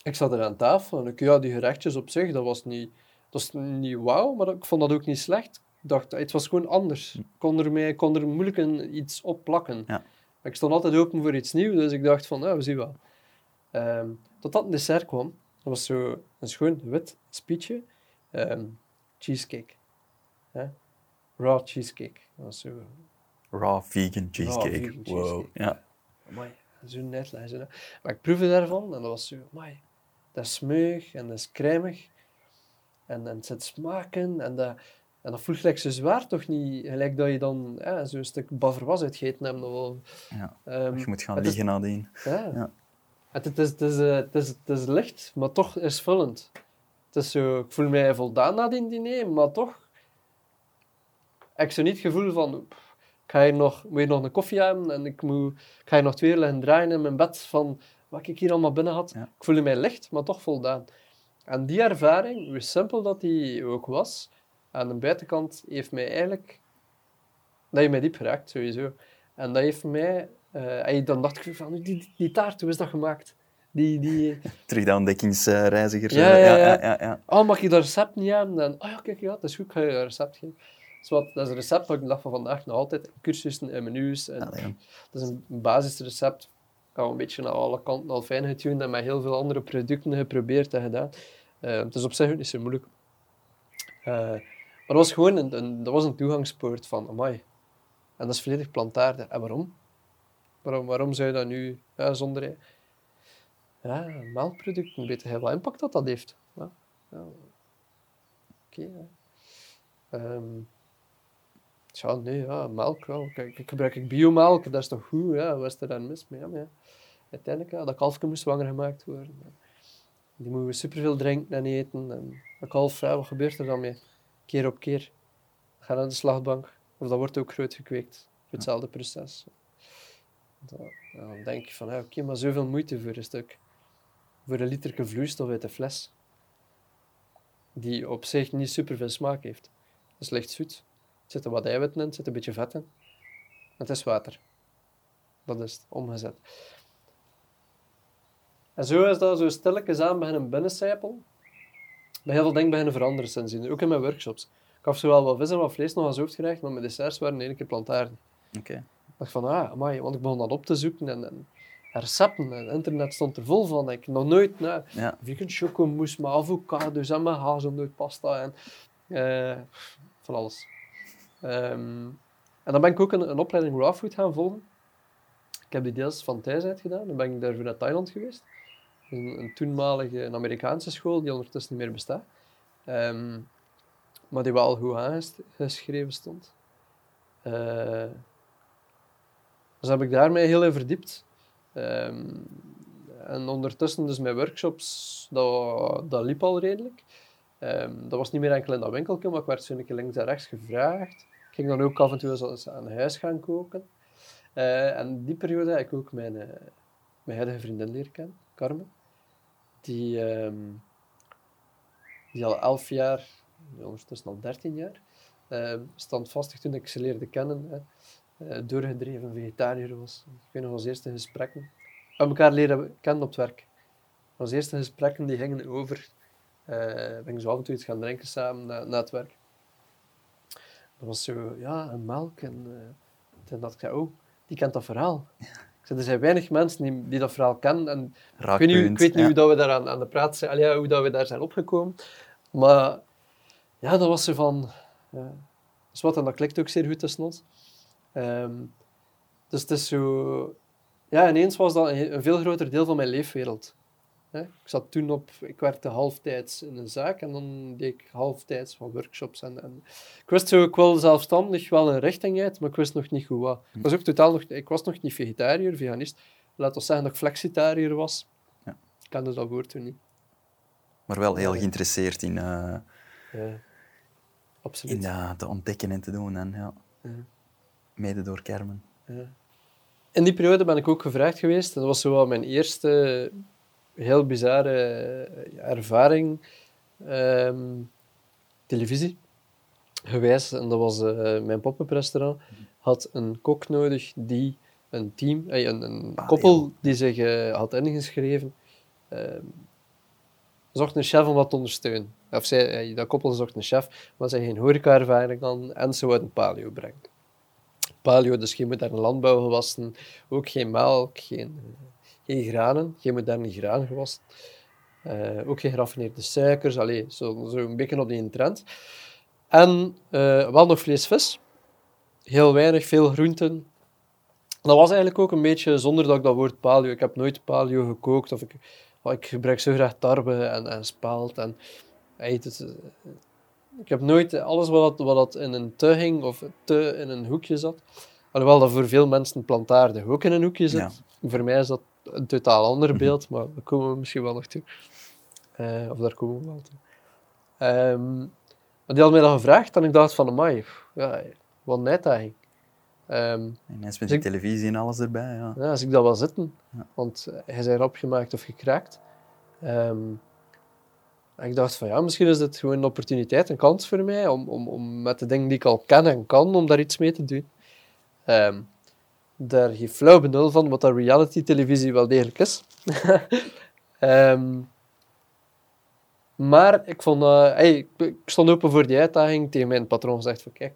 [SPEAKER 2] ik zat er aan tafel en ik, ja, die gerechtjes op zich, dat was niet, dat is niet wauw, maar ik vond dat ook niet slecht. Ik dacht, het was gewoon anders. Ik kon er, mee, kon er moeilijk een, iets op plakken.
[SPEAKER 1] Hm. Ja.
[SPEAKER 2] Ik stond altijd open voor iets nieuws, dus ik dacht van, ja, we zien wel. Ehm totdat een dessert kwam. Dat was zo een schoon wit spietje. Ehm, cheesecake. Hè? Raw cheesecake. Dat zo
[SPEAKER 1] Raw vegan cheesecake.
[SPEAKER 2] vegan
[SPEAKER 1] wow.
[SPEAKER 2] cheesecake.
[SPEAKER 1] Ja.
[SPEAKER 2] Amai, zo'n. Maar ik proefde daarvan en dat was zo, amai, dat is smeug en dat is cremig. En, en het zit smaken en dat, en dat voelt gelijk zo zwaar toch niet, gelijk dat je dan hè, zo'n stuk baverwas uitgegeten hebt. of wel.
[SPEAKER 1] Ja.
[SPEAKER 2] Ehm,
[SPEAKER 1] Je moet gaan liggen nadien.
[SPEAKER 2] ja.
[SPEAKER 1] Ja.
[SPEAKER 2] Het, het, is, het, is, het, is, het is licht, maar toch is vullend. Het is zo, ik voel mij voldaan na die diner, maar toch... Ik heb zo niet het gevoel van... pff, Ik ga hier nog, moet hier nog een koffie hebben en ik, moet, ik ga hier nog twee liggen draaien in mijn bed van wat ik hier allemaal binnen had.
[SPEAKER 1] Ja.
[SPEAKER 2] Ik voelde mij licht, maar toch voldaan. En die ervaring, hoe simpel dat die ook was, aan de buitenkant heeft mij eigenlijk... Dat heeft mij diep geraakt, sowieso. En dat heeft mij... eh, en dan dacht ik van, die, die, die taart, hoe is dat gemaakt? Die, die,
[SPEAKER 1] Terug de ontdekkingsreiziger.
[SPEAKER 2] Ja,
[SPEAKER 1] eh,
[SPEAKER 2] ja,
[SPEAKER 1] ja,
[SPEAKER 2] ja.
[SPEAKER 1] ja,
[SPEAKER 2] oh, mag ik dat recept niet hebben? En, oh ja, kijk, ja, dat is goed, ik ga je dat recept geven. Dus wat, dat is een recept dat ik de dag van vandaag nog altijd cursussen en menus. En,
[SPEAKER 1] Allee, ja.
[SPEAKER 2] dat is een basisrecept. Ik heb een beetje aan alle kanten al fijn getuned en met heel veel andere producten geprobeerd en gedaan. Eh, het is op zich ook niet zo moeilijk. Eh, maar dat was gewoon een, een, dat was een toegangspoort van, amai. En dat is volledig plantaardig. En waarom? Waarom, waarom zou je dat nu ja, zonder... Ja, melkproducten, weet je wat impact dat dat heeft? Ja, ja. Oké, ja. Ehm, nee, ja, melk. Ja. Kijk, ik gebruik ik biomelk, dat is toch goed? Ja, wat is er dan mis mee? Ja. Uiteindelijk, ja, dat kalfje moest zwanger gemaakt worden. Die moeten superveel drinken en eten. En dat kalf, wat gebeurt er dan mee? Keer op keer. Ga naar de slagbank. Of dat wordt ook groot gekweekt. Hetzelfde proces. Dan denk je van, oké, maar zoveel moeite voor een stuk. Voor een liter vloeistof uit de fles. Die op zich niet superveel smaak heeft. Het is licht zoet. Er zitten wat eiwitten in, er zit een beetje vet in. Het is water. Dat is het, omgezet. En zo is dat zo stilletjes aan beginnen binnencijpelen. Bij heel veel dingen beginnen veranderen sindsdien. Ook in mijn workshops. Ik had zowel wat vis en wat vlees nog als hoofdgerecht, maar mijn desserts waren één keer plantaardig.
[SPEAKER 1] Oké.
[SPEAKER 2] Ik dacht van, ah, amai, want ik begon dat op te zoeken en, en recepten. En het internet stond er vol van. Ik nog nooit, nou,
[SPEAKER 1] Ja.
[SPEAKER 2] vegan chocomousse met avocados en met hazelnootpasta en eh, van alles. Ehm, en dan ben ik ook een, een opleiding raw food gaan volgen. Ik heb die deels van thuis uit gedaan. Dan ben ik daarvoor naar Thailand geweest. Een, een toenmalige een Amerikaanse school die ondertussen niet meer bestaat. Ehm, maar die wel goed aangeschreven stond. Eh, dus heb ik daarmee heel in verdiept. Ehm, en ondertussen, dus mijn workshops, dat, dat liep al redelijk. Ehm, dat was niet meer enkel in dat winkeltje, maar ik werd zo een links en rechts gevraagd. Ik ging dan ook af en toe eens- aan huis gaan koken. Eh, en die periode heb ik ook mijn, eh, mijn huidige vriendin leren kennen, Carmen. Die, ehm, die al elf jaar, ondertussen al dertien jaar, ehm, standvastig toen ik ze leerde kennen, doorgedreven vegetariër was. Ik weet nog, onze eerste gesprekken. We hebben elkaar leren kennen op het werk. Onze eerste gesprekken die gingen over... eh we gingen zo af en toe iets gaan drinken samen na, na het werk. Dat was zo, ja, en melk. En eh, toen dacht ik, zei, oh, die kent dat verhaal. Ik zei, er zijn weinig mensen die, die dat verhaal kennen. En ik weet niet, ik weet niet
[SPEAKER 1] ja.
[SPEAKER 2] hoe dat we daar aan, aan de praat zijn, allee, hoe dat we daar zijn opgekomen. Maar ja, dat was zo van... Ja, is wat, en dat klikt ook zeer goed tussen ons. Ehm, dus het is zo... Ja, ineens was dat een, veel groter deel van mijn leefwereld. Hè? Ik zat toen op... Ik werkte halftijds in een zaak en dan deed ik halftijds van workshops. En, en ik wist zo, ik wil zelfstandig wel een richting uit, maar ik wist nog niet goed wat. Ik was ook totaal nog... Ik was nog niet vegetariër, veganist. Laat ons zeggen dat ik flexitariër was.
[SPEAKER 1] Ja.
[SPEAKER 2] Ik kende dat woord toen niet.
[SPEAKER 1] Maar wel heel geïnteresseerd in, eh,
[SPEAKER 2] Ja. Absoluut.
[SPEAKER 1] in dat te ontdekken en te doen. En, ja.
[SPEAKER 2] Ja.
[SPEAKER 1] Mede door Kermen.
[SPEAKER 2] Ja. In die periode ben ik ook gevraagd geweest. Dat was zo wel mijn eerste heel bizarre eh, ervaring. Ehm, televisie. gewijs, en dat was eh, mijn pop-up restaurant, had een kok nodig die een team, eh, een, een
[SPEAKER 1] Paleo.
[SPEAKER 2] koppel die zich had ingeschreven, eh, zocht een chef om dat te ondersteunen. Of zij, dat koppel zocht een chef, maar zij geen horeca-ervaring hadden en ze wouden paleo brengen. Paleo, dus geen moderne landbouwgewassen, ook geen melk, geen, eh, geen granen, geen moderne graangewassen. Eh, ook geen geraffineerde suikers, allee, zo, zo een beetje op die trend. En eh, wel nog vlees, vis. Heel weinig, veel groenten. Dat was eigenlijk ook een beetje zonder dat ik dat woord paleo... Ik heb nooit paleo gekookt. Of ik, ik gebruik zo graag tarwe en, en spalt. En, ey, het ik heb nooit alles wat, dat- wat dat in een te hing of te in een hoekje zat. Alhoewel dat voor veel mensen plantaardig ook in een hoekje zit. Voor mij is dat een totaal ander beeld, maar daar komen we misschien wel nog toe. Eh, of daar komen we wel toe. Maar die had mij dat gevraagd en ik dacht van, amai, ja, wat een uitdaging. Ehm,
[SPEAKER 1] En Mensen met die
[SPEAKER 2] Dus
[SPEAKER 1] televisie en alles erbij, ja.
[SPEAKER 2] ja, als ik dat wel zitten,
[SPEAKER 1] Ja.
[SPEAKER 2] want hij is erop gemaakt of gekraakt. Ehm, ik dacht van ja, misschien is dit gewoon een opportuniteit, een kans voor mij om, om, om met de dingen die ik al ken en kan, om daar iets mee te doen. Ehm, daar geen flauw benul van wat dat reality televisie wel degelijk is. Ehm, maar ik vond, eh, hey, ik, ik stond open voor die uitdaging tegen mijn patroon gezegd van kijk,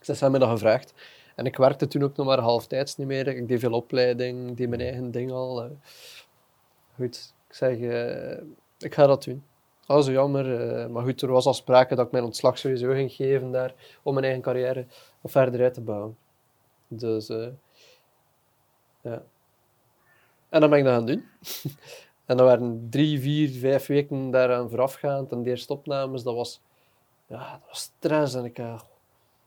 [SPEAKER 2] ze hebben me dat gevraagd. En ik werkte toen ook nog maar halftijds niet meer. Ik deed veel opleiding, deed mijn eigen ding al. eh. Goed, ik zeg, eh, ik ga dat doen. Oh, zo jammer. eh, maar goed, er was al sprake dat ik mijn ontslag sowieso ging geven daar, om mijn eigen carrière verder uit te bouwen. Dus, eh, ja. En dan ben ik dat gaan doen. en dat waren drie, vier, vijf weken daaraan voorafgaand. En de eerste opnames, dat was, ja, dat was stress. En ik, en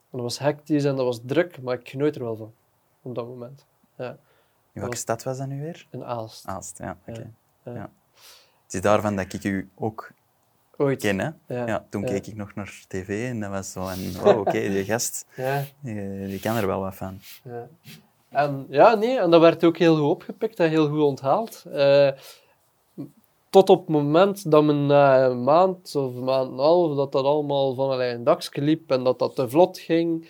[SPEAKER 2] dat was hectisch en dat was druk, maar ik genoot er wel van. Op dat moment. Ja,
[SPEAKER 1] In welke
[SPEAKER 2] was-
[SPEAKER 1] stad was dat nu weer?
[SPEAKER 2] in Aalst.
[SPEAKER 1] Aalst, ja. Oké.
[SPEAKER 2] Ja.
[SPEAKER 1] Ja. Het is daarvan dat ik u ook
[SPEAKER 2] Ooit. Ja.
[SPEAKER 1] Ja, toen keek ik nog naar tv en dat was zo en wow, oké, die gast,
[SPEAKER 2] Ja,
[SPEAKER 1] die, die kan er wel wat van.
[SPEAKER 2] ja. En ja, nee, en dat werd ook heel goed opgepikt en heel goed onthaald. Eh, tot op het moment dat men na een maand of een maand en een half, dat dat allemaal van een lijn dakje liep en dat dat te vlot ging.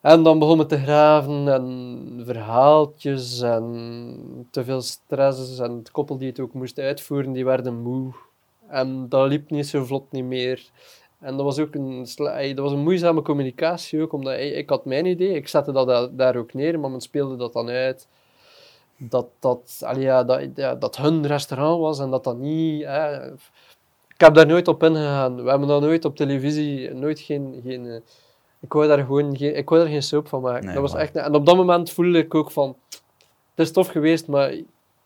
[SPEAKER 2] En dan begon het te graven en verhaaltjes en te veel stress. En het koppel die het ook moest uitvoeren, die werden moe. En dat liep niet zo vlot niet meer. En dat was ook een, dat was een moeizame communicatie ook, omdat ik had mijn idee, ik zette dat da- daar ook neer, maar men speelde dat dan uit. Dat dat, allee, ja, dat, ja, dat hun restaurant was en dat dat niet... hè. Ik heb daar nooit op ingegaan. We hebben dat nooit op televisie, nooit geen... geen eh, ik wou daar gewoon geen, ik wou daar geen soap van maken.
[SPEAKER 1] Nee,
[SPEAKER 2] dat was
[SPEAKER 1] maar-
[SPEAKER 2] echt, en op dat moment voelde ik ook van... Het is tof geweest, maar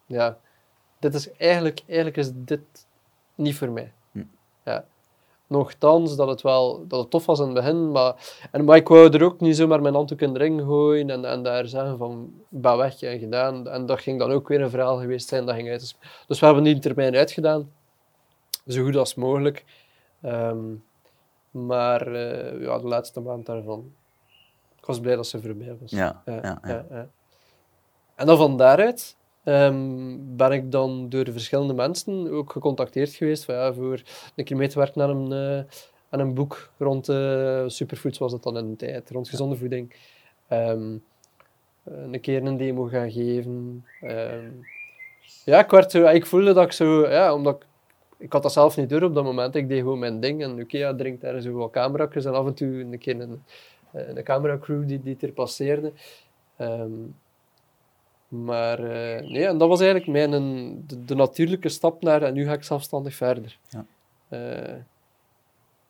[SPEAKER 2] ja, dit is eigenlijk, eigenlijk is dit niet voor mij.
[SPEAKER 1] Hm.
[SPEAKER 2] Ja. Nochtans dat het wel dat het tof was in het begin, maar, en, maar ik wou er ook niet zomaar mijn handdoek in de ring gooien en, en daar zeggen van, ben weg en gedaan. En dat ging dan ook weer een verhaal geweest zijn, dat ging uit. Dus we hebben die termijn uitgedaan, zo goed als mogelijk. Ehm, maar eh, ja, de laatste maand daarvan, ik was blij dat ze voorbij was.
[SPEAKER 1] Ja.
[SPEAKER 2] ja,
[SPEAKER 1] ja.
[SPEAKER 2] En dan van daaruit ehm, ben ik dan door verschillende mensen ook gecontacteerd geweest van, ja, voor een keer mee te werken aan een, eh, aan een boek rond eh, superfoods was dat dan in de tijd, rond gezonde voeding. Ehm, eh, een keer een demo gaan geven. Ehm, ja, ik, werd zo, ik voelde dat ik zo, ja, omdat ik, ik had dat zelf niet door op dat moment, ik deed gewoon mijn ding en oké, ja, drinkt daar zo wat camera's en af en toe een keer een, een cameracrew die, die er passeerde. Maar eh, nee, en dat was eigenlijk mijn, een- de, de natuurlijke stap naar en nu ga ik zelfstandig verder.
[SPEAKER 1] Ja.
[SPEAKER 2] Eh,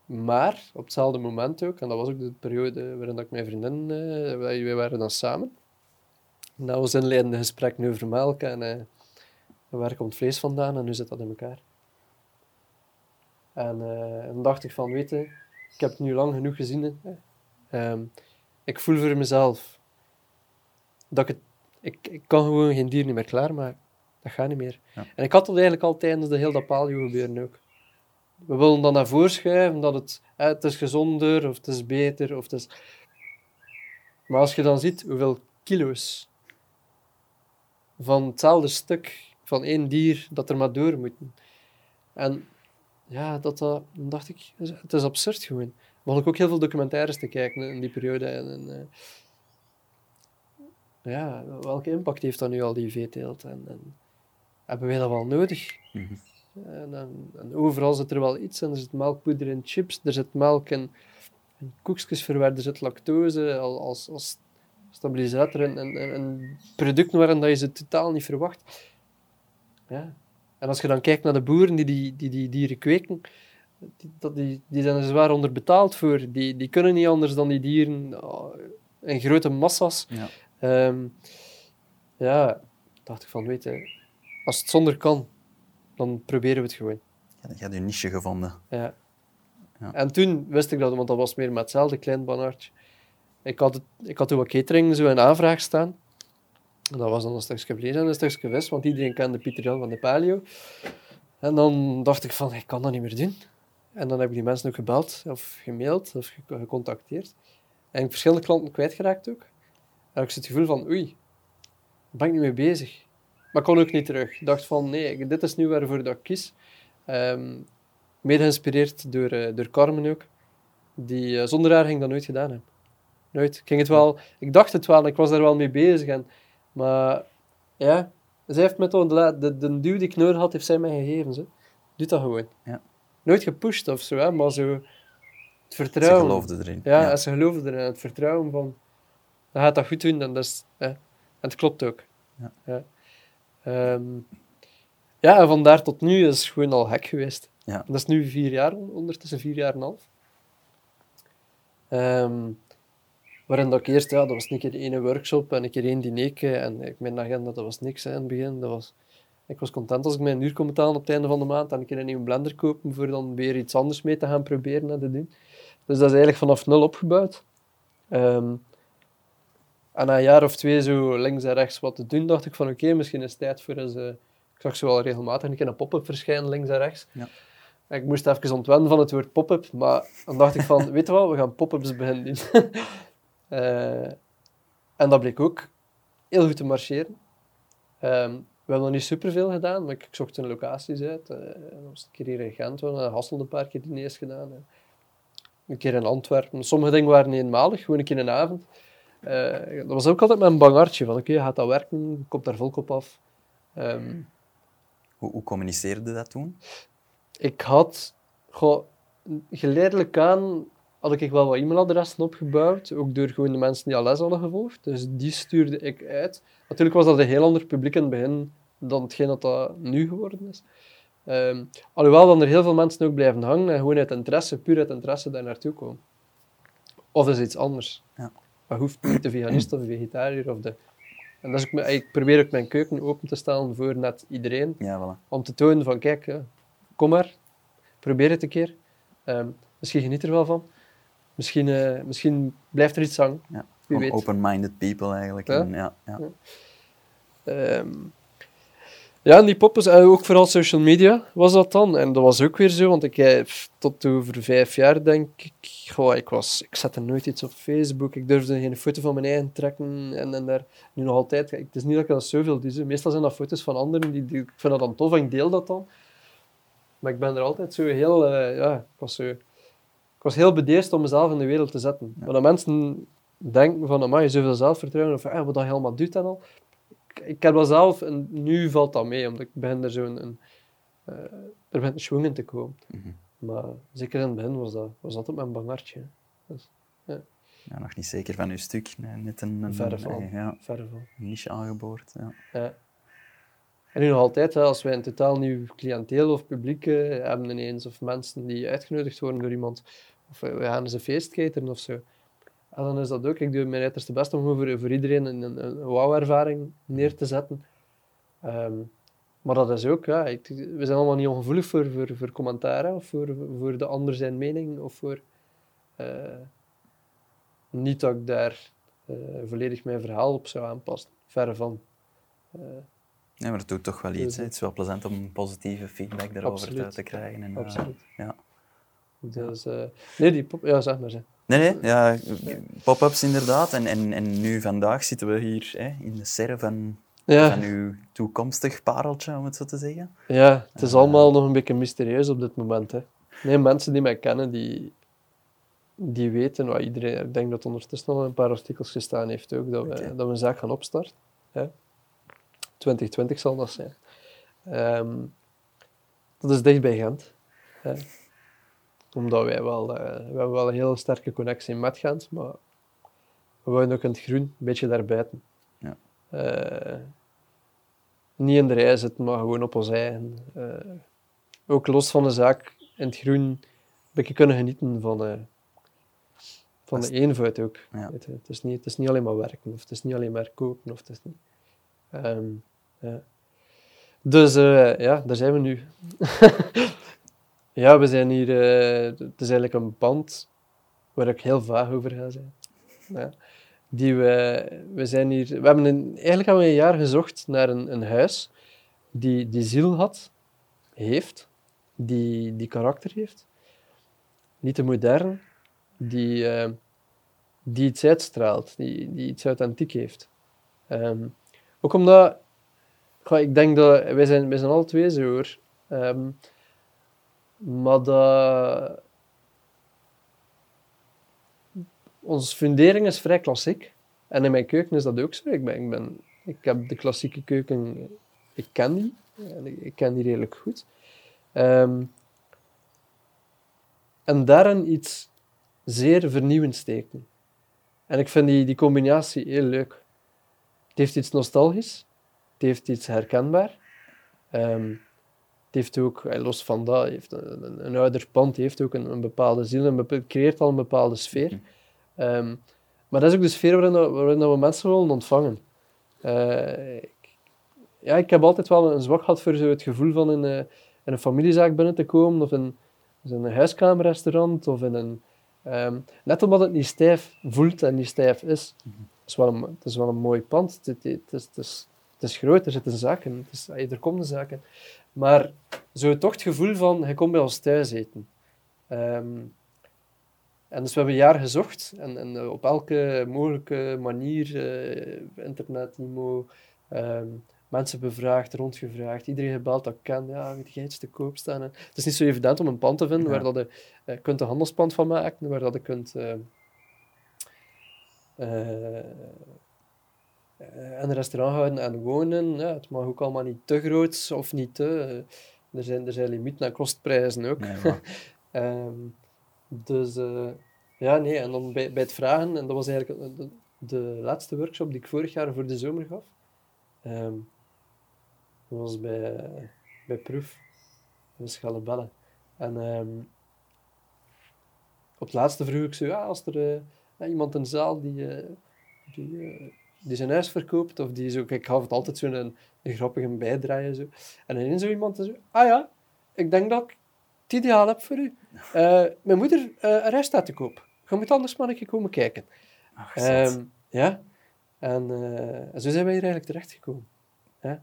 [SPEAKER 2] maar op hetzelfde moment ook, en dat was ook de periode waarin dat ik mijn vriendin, eh, wij, wij waren dan samen. Na ons inleidende gesprek nu over melk en waar komt het vlees vandaan en hoe zit dat in elkaar. En dan dacht ik van, weet je, ik heb het nu lang genoeg gezien. Ehm, ik voel voor mezelf dat ik het ik, ik kan gewoon geen dier niet meer klaarmaken. Dat gaat niet meer.
[SPEAKER 1] Ja.
[SPEAKER 2] En ik had dat eigenlijk al tijdens de hele dat gebeuren ook. We willen dan naar voren schuiven dat het, hè, het is gezonder of het is beter. Of het is... Maar als je dan ziet hoeveel kilo's van hetzelfde stuk van één dier dat er maar door moeten. En ja, dat, dat, dan dacht ik, het is absurd gewoon. begon ik ook heel veel documentaires te kijken in die periode. En, en, eh, ja, welke impact heeft dat nu al, die veeteelt? En, en hebben wij dat wel nodig?
[SPEAKER 1] Mhm.
[SPEAKER 2] En, en, en overal zit er wel iets. En er zit melkpoeder in chips, er zit melk in, in koekjes verwerkt, er zit lactose al- als, als stabilisator en, en, en- en producten waarin dat je ze totaal niet verwacht. Ja. En als je dan kijkt naar de boeren die die, die, die dieren kweken, die, dat die, die zijn er zwaar onderbetaald voor. Die, die kunnen niet anders dan die dieren oh, in grote massa's.
[SPEAKER 1] Ja.
[SPEAKER 2] Ehm, ja, dacht ik van, weet je, als het zonder kan, dan proberen we het gewoon.
[SPEAKER 1] Ja, je hebt je niche gevonden.
[SPEAKER 2] Ja.
[SPEAKER 1] Ja.
[SPEAKER 2] En toen wist ik dat, want dat was meer met hetzelfde klein bannaartje. Ik had, het, ik had toen wat catering zo in aanvraag staan. En dat was dan een stukje vlees en een stukje vis, want iedereen kende Pieter Jan van de Palio. En dan dacht ik van, ik kan dat niet meer doen. En dan heb ik die mensen ook gebeld, of gemaild, of ge- gecontacteerd. En ik verschillende klanten kwijtgeraakt ook. En ik het gevoel van, oei, daar ben ik niet mee bezig. Maar ik kon ook niet terug. Ik dacht van, nee, dit is nu waarvoor dat ik kies. Ehm, mede geïnspireerd door, eh, door Carmen ook. Die eh, zonder haar ging dat nooit gedaan hebben. Nooit. Ik, ging het wel, ik dacht het wel, ik was daar wel mee bezig. En, maar ja, zij heeft me toch de, de, de duw die ik nodig had, heeft zij mij gegeven. Zo. Doe dat gewoon.
[SPEAKER 1] Ja.
[SPEAKER 2] Nooit gepusht of zo, hè, maar zo het
[SPEAKER 1] Ze
[SPEAKER 2] vertrouwen.
[SPEAKER 1] geloofde erin.
[SPEAKER 2] Ja, en ze geloofde erin. Het vertrouwen van, dat gaat dat goed doen. En, dat hè. en het klopt ook.
[SPEAKER 1] Ja.
[SPEAKER 2] Ja. Ehm, ja, en vandaar tot nu is het gewoon al hek geweest.
[SPEAKER 1] Ja.
[SPEAKER 2] Dat is nu vier jaar, ondertussen vier jaar en een half. Ehm, waarin dat ik eerst, ja, dat was een keer de ene workshop en een keer één diner. En ik, mijn agenda, dat was niks hè, in het begin. Dat was, ik was content als ik mijn uur kon betalen op het einde van de maand en een keer een nieuwe blender kopen voor dan weer iets anders mee te gaan proberen en te doen. Dus dat is eigenlijk vanaf nul opgebouwd. Ehm, en na een jaar of twee zo links en rechts wat te doen, dacht ik van oké, misschien is het tijd voor eens... eh, ik zag zo wel regelmatig een keer een pop-up verschijnen links en rechts.
[SPEAKER 1] Ja.
[SPEAKER 2] En ik moest even ontwennen van het woord pop-up, maar dan dacht ik van, weet je wat, we gaan pop-ups beginnen doen. Eh, en dat bleek ook heel goed te marcheren. Ehm, we hebben nog niet superveel gedaan, maar ik, zocht een locaties uit. Dat was een keer hier in Gent, we hebben een paar keer diners gedaan. Een keer in Antwerpen. Sommige dingen waren eenmalig, gewoon een keer een avond. Eh, dat was ook altijd mijn bangartje van, oké, gaat dat werken? Komt daar volk op af? Ehm,
[SPEAKER 1] Hoe, hoe communiceerde dat toen?
[SPEAKER 2] ik had goh, geleidelijk aan had ik wel wat e-mailadressen opgebouwd, ook door gewoon de mensen die al les hadden gevolgd. Dus die stuurde ik uit. Natuurlijk was dat een heel ander publiek in het begin dan hetgeen dat dat nu geworden is. Ehm, alhoewel dan er heel veel mensen ook blijven hangen en gewoon uit interesse, puur uit interesse daar naartoe komen. Of is iets anders.
[SPEAKER 1] Ja.
[SPEAKER 2] Dat hoeft niet de veganist of de vegetariër of de... En dat is ook, ik probeer ook mijn keuken open te stellen voor net iedereen
[SPEAKER 1] Ja, voilà.
[SPEAKER 2] om te tonen van kijk, kom maar, probeer het een keer. Ehm, misschien geniet er wel van. Misschien, eh, misschien blijft er iets hangen.
[SPEAKER 1] Ja. Open-minded people eigenlijk.
[SPEAKER 2] Ja.
[SPEAKER 1] En, ja, ja.
[SPEAKER 2] Ja. Ja, en die poppers, en ook vooral social media was dat dan. En dat was ook weer zo, want ik eh, tot over vijf jaar denk ik, goh, ik, was, ik zette nooit iets op Facebook, ik durfde geen foto van mijn eigen trekken en, en daar nu nog altijd. Het is niet dat ik dat zoveel doe, meestal zijn dat foto's van anderen, die, die, ik vind dat dan tof en ik deel dat dan. Maar ik ben er altijd zo heel, eh, ja, ik was zo, ik was heel bedeesd om mezelf in de wereld te zetten. Maar dat mensen denken van, amai, zoveel zelfvertrouwen, of eh, wat dat helemaal doet en al ik, heb dat zelf en nu valt dat mee, omdat ik begin er zo een, eh, er begint een schwung in te komen.
[SPEAKER 1] Mhm.
[SPEAKER 2] Maar zeker in het begin was dat, was dat op mijn bangartje. Dus,
[SPEAKER 1] Ja, nog niet zeker van uw stuk. Nee, net een, een,
[SPEAKER 2] Verre van.
[SPEAKER 1] ja,
[SPEAKER 2] verre van.
[SPEAKER 1] niche aangeboord. Ja.
[SPEAKER 2] Ja. En nu nog altijd, hè, als wij een totaal nieuw cliënteel of publiek eh, hebben ineens, of mensen die uitgenodigd worden door iemand, of we we gaan eens een feest cateren of zo. En dan is dat ook, ik doe mijn uiterste best om voor, voor iedereen een, een, een wauw-ervaring neer te zetten. Ehm, maar dat is ook, ja, ik, we zijn allemaal niet ongevoelig voor, voor, hè, of voor, voor de ander zijn mening, of voor... eh, niet dat ik daar eh, volledig mijn verhaal op zou aanpassen, verre van. Eh,
[SPEAKER 1] Ja, maar het doet toch wel iets.
[SPEAKER 2] Dus.
[SPEAKER 1] Het is wel plezant om positieve feedback daarover te,
[SPEAKER 2] Absoluut.
[SPEAKER 1] te krijgen. En,
[SPEAKER 2] Absoluut.
[SPEAKER 1] ja.
[SPEAKER 2] Dus, nee, die pop... Ja, zeg maar. Zeg.
[SPEAKER 1] Nee, nee, ja, pop-ups inderdaad. En, en, en nu vandaag zitten we hier hè, in de serre van,
[SPEAKER 2] Ja,
[SPEAKER 1] van uw toekomstig pareltje, om het zo te zeggen.
[SPEAKER 2] ja, het is allemaal nog een beetje mysterieus op dit moment. Hè. Nee, mensen die mij kennen, die, die weten, wat iedereen, ik denk dat ondertussen al een paar artikels gestaan heeft ook, dat we, dat we een zaak gaan opstarten. Hè. 2020 zal dat zijn. Ehm, dat is dicht bij Gent. Hè. Omdat wij wel, eh, we hebben wel een heel sterke connectie met Gent, maar we wonen ook in het groen, een beetje daarbuiten.
[SPEAKER 1] Ja.
[SPEAKER 2] Eh, niet in de rij zitten, maar gewoon op ons eigen. Eh, ook los van de zaak, in het groen, een beetje kunnen genieten van, eh, van de eenvoud ook.
[SPEAKER 1] Ja.
[SPEAKER 2] Het, is niet, het is niet alleen maar werken, of het is niet alleen maar kopen, of het is niet... Ehm, ja. Dus ja, daar zijn we nu. ja, we zijn hier... eh, het is eigenlijk een band waar ik heel vaag over ga zijn. Ja. Die we, we zijn hier... We hebben een, eigenlijk hebben we een jaar gezocht naar een, een huis die, die ziel had, heeft, die, die karakter heeft. Niet te modern, die, eh, die iets uitstraalt, die, die iets authentiek heeft. Ehm, ook omdat, goh, ik denk dat, wij zijn, wij zijn alle twee zo hoor, Ehm, maar onze fundering is vrij klassiek. En in mijn keuken is dat ook zo. Ik, ben, ik, ben, ik heb de klassieke keuken, ik ken die. En ik, ken die redelijk goed. Ehm, en daarin iets zeer vernieuwends steken. En ik vind die, die combinatie heel leuk. Het heeft iets nostalgisch. Het heeft iets herkenbaar. Ehm, heeft ook, eh, los van dat, heeft een, een, een ouder pand heeft ook een, een bepaalde ziel. Bepa- het creëert al een bepaalde sfeer. Ehm, maar dat is ook de sfeer waarin, dat- waarin dat we mensen willen ontvangen. Eh, ik, ja, ik heb altijd wel een zwak gehad voor zo het gevoel van in, eh, in een familiezaak binnen te komen, of in, dus in een huiskamerrestaurant, of in een... ehm, net omdat het niet stijf voelt en niet stijf is. Het, is wel een, het is wel een mooi pand. Het, het, het is, het, is, het is groot, er zitten zaken. Het is, er komen zaken. Maar zo toch het gevoel van, je komt bij ons thuis eten. Ehm, en dus we hebben een jaar gezocht en, en eh, op elke mogelijke manier, eh, internet, IMO, ehm, mensen bevraagd, rondgevraagd, iedereen gebeld dat ken, ja, weet jij iets te koop staan? En het is niet zo evident om een pand te vinden
[SPEAKER 1] Ja.
[SPEAKER 2] waar dat je eh, kunt een handelspand van maken, waar dat je kunt een restaurant houden en wonen. Ja, het mag ook allemaal niet te groot of niet te... eh, er, zijn, er zijn limieten aan kostprijzen ook.
[SPEAKER 1] Nee,
[SPEAKER 2] Ehm, dus eh, ja, nee, en dan bij, bij het vragen, en dat was eigenlijk de, de laatste workshop die ik vorig jaar voor de zomer gaf. Ehm, dat was bij, bij Proef, in Schellebellen. En ehm, op het laatste vroeg ik zo, ja, als er eh, iemand in de zaal die, eh, die, eh, die zijn huis verkoopt, of die zo, ik gaf het altijd zo'n een, een grappige bijdraaien. Zo. En ineens zo iemand zo, ah ja, ik denk dat ik het ideaal heb voor u. Eh, mijn moeder eh een huis staat te koop. Je moet anders maar een keer komen kijken.
[SPEAKER 1] Ach.
[SPEAKER 2] Ehm, ja. En, eh, zo zijn wij hier eigenlijk terechtgekomen. Ja.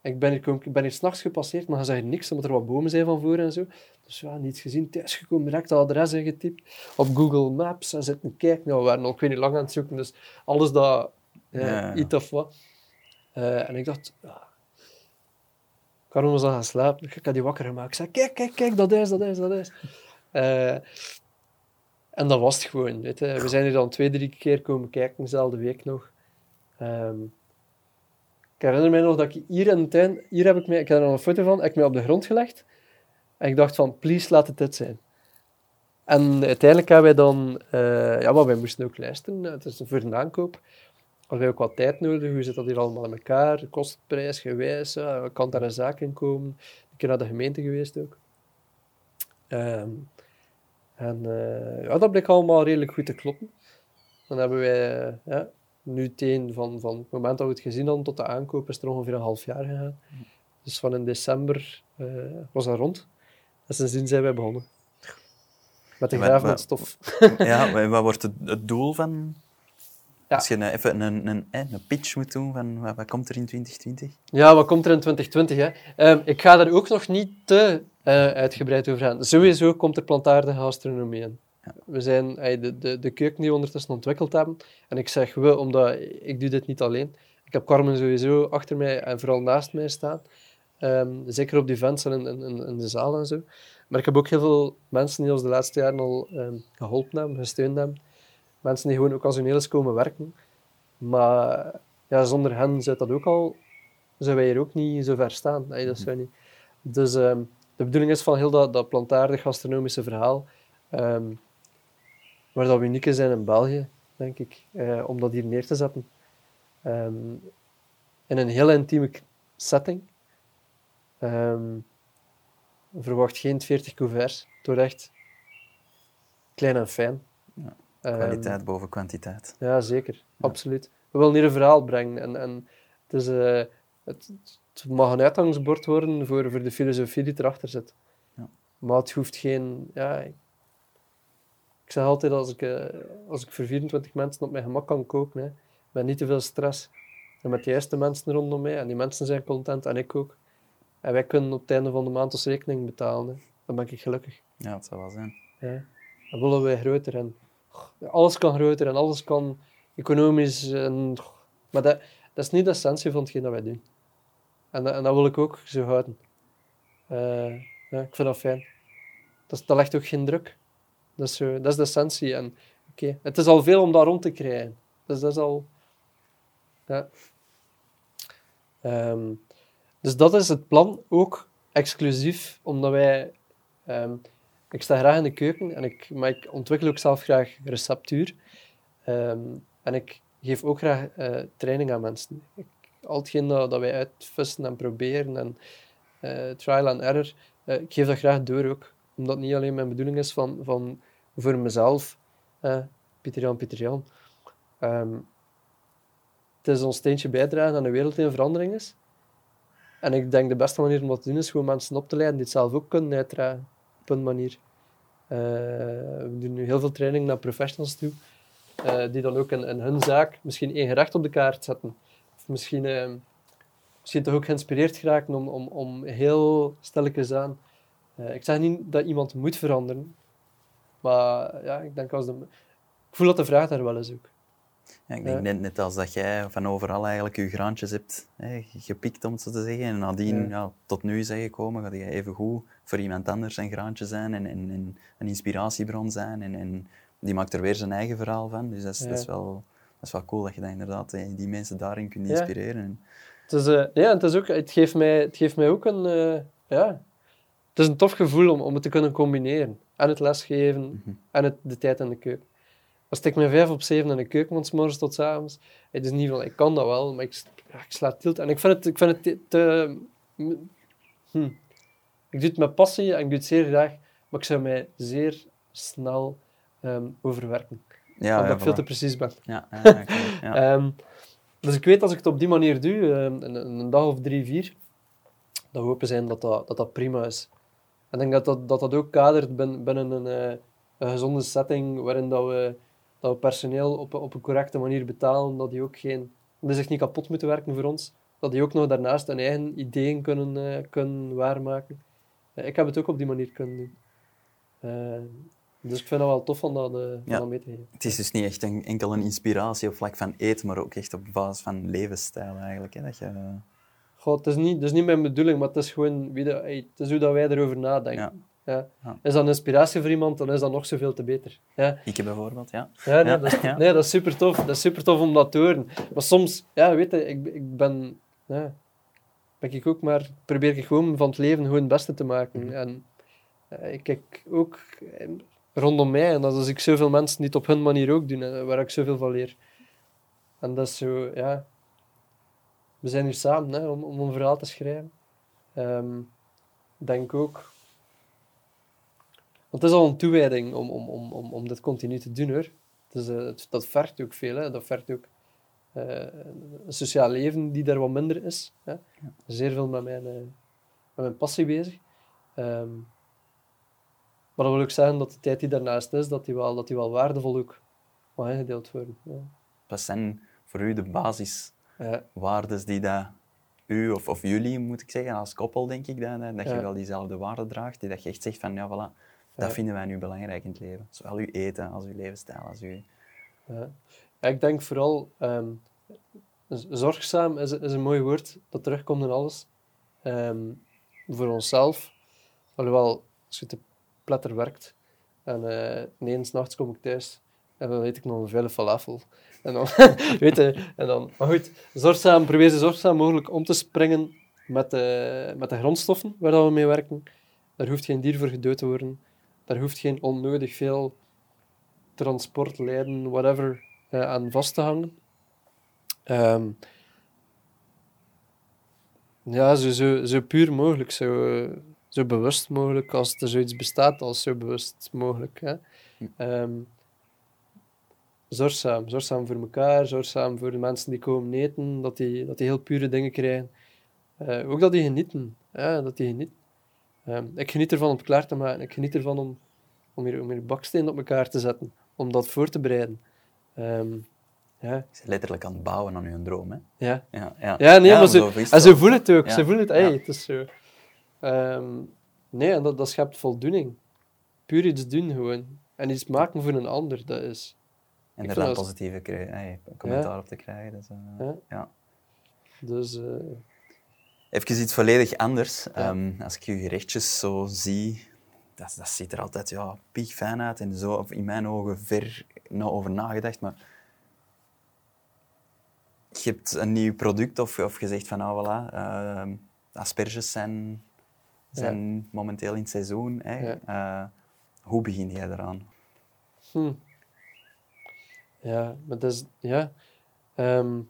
[SPEAKER 2] Ik ben hier, ik ben hier s'nachts gepasseerd, maar je zag niks, omdat er wat bomen zijn van voor en zo. Dus ja, niets gezien. Thuisgekomen, direct het adres ingetypt. Op Google Maps en zitten kijken. Nou, we waren al ik weet niet lang aan het zoeken, dus alles dat... Ja. Iets of wat. Eh, en ik dacht... Ja, Karon was al gaan slapen. Ik had die wakker gemaakt. Ik zei, kijk, kijk, kijk, dat is, dat is, dat is. Eh, en dat was het gewoon. Weet je. We zijn hier dan twee, drie keer komen kijken, dezelfde week nog. Ehm, ik herinner mij nog dat ik hier in de tuin, hier heb ik mij, ik heb er nog een foto van, heb ik mij op de grond gelegd. En ik dacht van, please, laat het dit zijn. En uiteindelijk hebben wij dan, eh, ja, maar wij moesten ook luisteren. Het is voor een aankoop. Hadden wij ook wat tijd nodig. Hoe zit dat hier allemaal in elkaar? Kostprijs, gewijs, ja, kan daar een zaak in komen? Een keer naar de gemeente geweest ook. Ehm, en eh, ja, dat bleek allemaal redelijk goed te kloppen. Dan hebben wij eh, ja, nu meteen van, van het moment dat we het gezien hadden tot de aankoop is er ongeveer een half jaar gegaan. Dus van in december eh, was dat rond. En sindsdien zijn wij begonnen. Met de
[SPEAKER 1] wat-
[SPEAKER 2] met stof.
[SPEAKER 1] ja, maar wat wordt het, het doel van... Als je even een, een, een, een pitch moet doen van wat, komt er in 2020?
[SPEAKER 2] Ja, wat komt er in 2020? Hè? Ehm, ik ga daar ook nog niet te eh, uitgebreid over gaan. Sowieso komt er plantaardige gastronomie in. We zijn de, de, de keuken die we ondertussen ontwikkeld hebben. En ik zeg we, omdat ik doe dit niet alleen. Ik heb Carmen sowieso achter mij en vooral naast mij staan. Ehm, zeker op die events en in, in, in de zaal en zo. Maar ik heb ook heel veel mensen die ons de laatste jaren al ehm, geholpen hebben, gesteund hebben. Mensen die gewoon occasioneel eens komen werken. Maar ja, zonder hen zou dat ook al, zouden wij hier ook niet zo ver staan. Nee, dat zou niet. Dus ehm, de bedoeling is van heel dat, dat plantaardig gastronomische verhaal, ehm, waar dat we uniek zijn in België, denk ik, eh, om dat hier neer te zetten. Ehm, in een heel intieme setting. Verwacht geen 40 couverts. Door echt klein en fijn.
[SPEAKER 1] Ja,
[SPEAKER 2] Ehm,
[SPEAKER 1] Kwaliteit boven kwantiteit.
[SPEAKER 2] ja, zeker. Absoluut. We willen hier een verhaal brengen. En, en het, is, eh, het, het mag een uitgangsbord worden voor, voor de filosofie die erachter zit.
[SPEAKER 1] Ja.
[SPEAKER 2] Maar het hoeft geen... Ja, ik, ik zeg altijd, als ik, eh, als ik voor 24 mensen op mijn gemak kan koken, hè, met niet te veel stress, en met de juiste mensen rondom mij, en die mensen zijn content, en ik ook, en wij kunnen op het einde van de maand onze rekening betalen, hè, dan ben ik gelukkig.
[SPEAKER 1] Ja, dat zou wel zijn.
[SPEAKER 2] Ja. Dan willen wij groter en alles kan groter en alles kan economisch. En, maar dat, dat is niet de essentie van hetgeen dat wij doen. En, en dat wil ik ook zo houden. Eh, ja, ik vind dat fijn. Dat, dat legt ook geen druk. Dat is, dat is de essentie. En, oké, Het is al veel om daar rond te krijgen. Dus dat is al... Ja. Ehm, dus dat is het plan, ook exclusief, omdat wij... ehm, ik sta graag in de keuken, en ik, maar ik ontwikkel ook zelf graag receptuur. Ehm, en ik geef ook graag eh, training aan mensen. Ik, al hetgeen dat, wij uitvissen en proberen, en eh, trial and error, eh, ik geef dat graag door ook. Omdat het niet alleen mijn bedoeling is van, van voor mezelf, Pieter Jan, Pieter Jan. Ehm, het is ons steentje bijdragen aan de wereld die in verandering is. En ik denk de beste manier om dat te doen is gewoon mensen op te leiden die het zelf ook kunnen uitdragen. Op een manier. Eh, we doen nu heel veel training naar professionals toe, eh, die dan ook in, hun zaak misschien één gerecht op de kaart zetten. Of misschien, eh, toch ook geïnspireerd geraken om, om, om heel stilletjes aan. Ik zeg niet dat iemand moet veranderen, maar ja, ik denk als de, ik voel dat de vraag daar wel is ook.
[SPEAKER 1] Ja, ik denk net, net als dat jij van overal eigenlijk je graantjes hebt hè, gepikt, om het zo te zeggen. En nadien
[SPEAKER 2] Ja.
[SPEAKER 1] ja. tot nu is gekomen, ga jij even goed voor iemand anders een graantje zijn en, en, en een inspiratiebron zijn. En, en die maakt er weer zijn eigen verhaal van. Dus dat is, dat is, wel, dat is wel cool dat je dat inderdaad hè, die mensen daarin kunt inspireren. En,
[SPEAKER 2] Het, is, eh, ja, het, is ook, het, geeft mij, het geeft mij ook een... eh, ja, het is een tof gevoel om, om het te kunnen combineren. En het lesgeven
[SPEAKER 1] Mhm.
[SPEAKER 2] en het, de tijd in de keuken. Als ik met vijf op zeven in de keuken van 's morgens tot avonds, het is niet van, ik kan dat wel, maar ik, ja, ik sla tilt. En ik vind het, ik vind het te... te- hm. Ik doe het met passie en ik doe het zeer graag, maar ik zou mij zeer snel ehm, overwerken.
[SPEAKER 1] ja,
[SPEAKER 2] omdat
[SPEAKER 1] ja,
[SPEAKER 2] ik veel te precies ben.
[SPEAKER 1] Ja.
[SPEAKER 2] Ehm, dus ik weet als ik het op die manier doe, ehm, een, een dag of drie, vier, dat we hopen zijn dat dat, dat, dat prima is. En ik denk dat dat, dat, dat ook kadert bin- binnen een, eh, een gezonde setting waarin dat we, dat we personeel op, een- op een correcte manier betalen, dat die ook geen, dat zich niet kapot moeten werken voor ons, dat die ook nog daarnaast hun eigen ideeën kunnen, eh, kunnen waarmaken. Eh, ik heb het ook op die manier kunnen doen. Eh, dus ik vind het wel tof om dat, om
[SPEAKER 1] Ja.
[SPEAKER 2] dat mee te geven.
[SPEAKER 1] Het is dus niet echt een, enkel een inspiratie op vlak van eten, maar ook echt op basis van levensstijl eigenlijk. Hè, dat je,
[SPEAKER 2] Goh, het, is niet, het is niet mijn bedoeling, maar het is gewoon wie dat, hey, het is hoe dat wij erover nadenken. Ja.
[SPEAKER 1] Ja.
[SPEAKER 2] Is dat een inspiratie voor iemand, dan is dat nog zoveel te beter. Ja,
[SPEAKER 1] ik bijvoorbeeld, ja.
[SPEAKER 2] ja, nee,
[SPEAKER 1] Ja,
[SPEAKER 2] Dat, is, nee dat is super tof. Dat is super tof om dat te horen. Maar soms, ja, weet je, ik, ik ben, ja, ben ik ook maar, probeer ik gewoon van het leven gewoon het beste te maken.
[SPEAKER 1] Mhm.
[SPEAKER 2] En eh, ik kijk ook eh, rondom mij, en dat als ik zoveel mensen die het op hun manier ook doen, en waar ik zoveel van leer. En dat is zo, ja, we zijn hier samen hè, om, om een verhaal te schrijven. Ehm, denk ook. Want het is al een toewijding om, om, om, om, om dit continu te doen hoor. Dus, eh, dat vergt ook veel. Hè. Dat vergt ook eh, een sociaal leven die daar wat minder is. Hè. Zeer veel met mijn, eh, met mijn passie bezig. Ehm, maar dat wil ook zeggen dat de tijd die daarnaast is, dat die wel, dat die wel waardevol ook mag ingedeeld worden. Ja.
[SPEAKER 1] Wat zijn voor u de basiswaarden
[SPEAKER 2] Ja.
[SPEAKER 1] die dat u, of, of jullie moet ik zeggen, als koppel denk ik, dat, dat je
[SPEAKER 2] Ja.
[SPEAKER 1] wel diezelfde waarden draagt, die dat je echt zegt van, ja voilà, dat
[SPEAKER 2] Ja.
[SPEAKER 1] vinden wij nu belangrijk in het leven. Zowel uw eten als uw levensstijl, als uw...
[SPEAKER 2] Ja. Ja, ik denk vooral, ehm, zorgzaam is, is een mooi woord dat terugkomt in alles. Ehm, voor onszelf, alhoewel, als je te platter werkt en uh, nee, s'nachts kom ik thuis en dan eet ik nog een vele falafel. En dan, weet je, en dan, maar goed, zorgzaam, probeer zo zorgzaam mogelijk om te springen met de, met de grondstoffen waar we mee werken. Daar hoeft geen dier voor gedood te worden. Daar hoeft geen onnodig veel transport, lijden, whatever, uh, aan vast te hangen. Um, ja, zo, zo, zo puur mogelijk, zo, zo bewust mogelijk als er zoiets bestaat, als zo bewust mogelijk. Hè. Um, zorgzaam, zorgzaam voor elkaar, zorgzaam voor de mensen die komen eten, dat die, dat die heel pure dingen krijgen. Uh, ook dat die genieten. Ja, dat die genieten. Um, ik geniet ervan om het klaar te maken. Ik geniet ervan om, om, hier, om hier baksteen op elkaar te zetten. Om dat voor te bereiden. Um, ja.
[SPEAKER 1] Je bent letterlijk aan het bouwen aan je droom, hè?
[SPEAKER 2] Ja.
[SPEAKER 1] Ja, ja.
[SPEAKER 2] ja nee, maar ze, en ze voelen het ook. Ze voelen het. Hey, het is zo. Um, nee, en dat, dat schept voldoening. Puur iets doen gewoon. En iets maken voor een ander, dat is...
[SPEAKER 1] En er dan positieve hey, commentaar op te krijgen. Dus, uh, ja.
[SPEAKER 2] Dus... Uh...
[SPEAKER 1] Even iets volledig anders. Um, als ik je gerechtjes zo zie, dat, dat ziet er altijd ja, piekfijn uit en zo, of in mijn ogen ver nou over nagedacht, maar je hebt een nieuw product of, of je zegt van nou voilà, uh, asperges zijn, zijn momenteel in het seizoen. Hè. Uh, hoe begin jij eraan?
[SPEAKER 2] Hm. Ja, maar dat is, ja, um,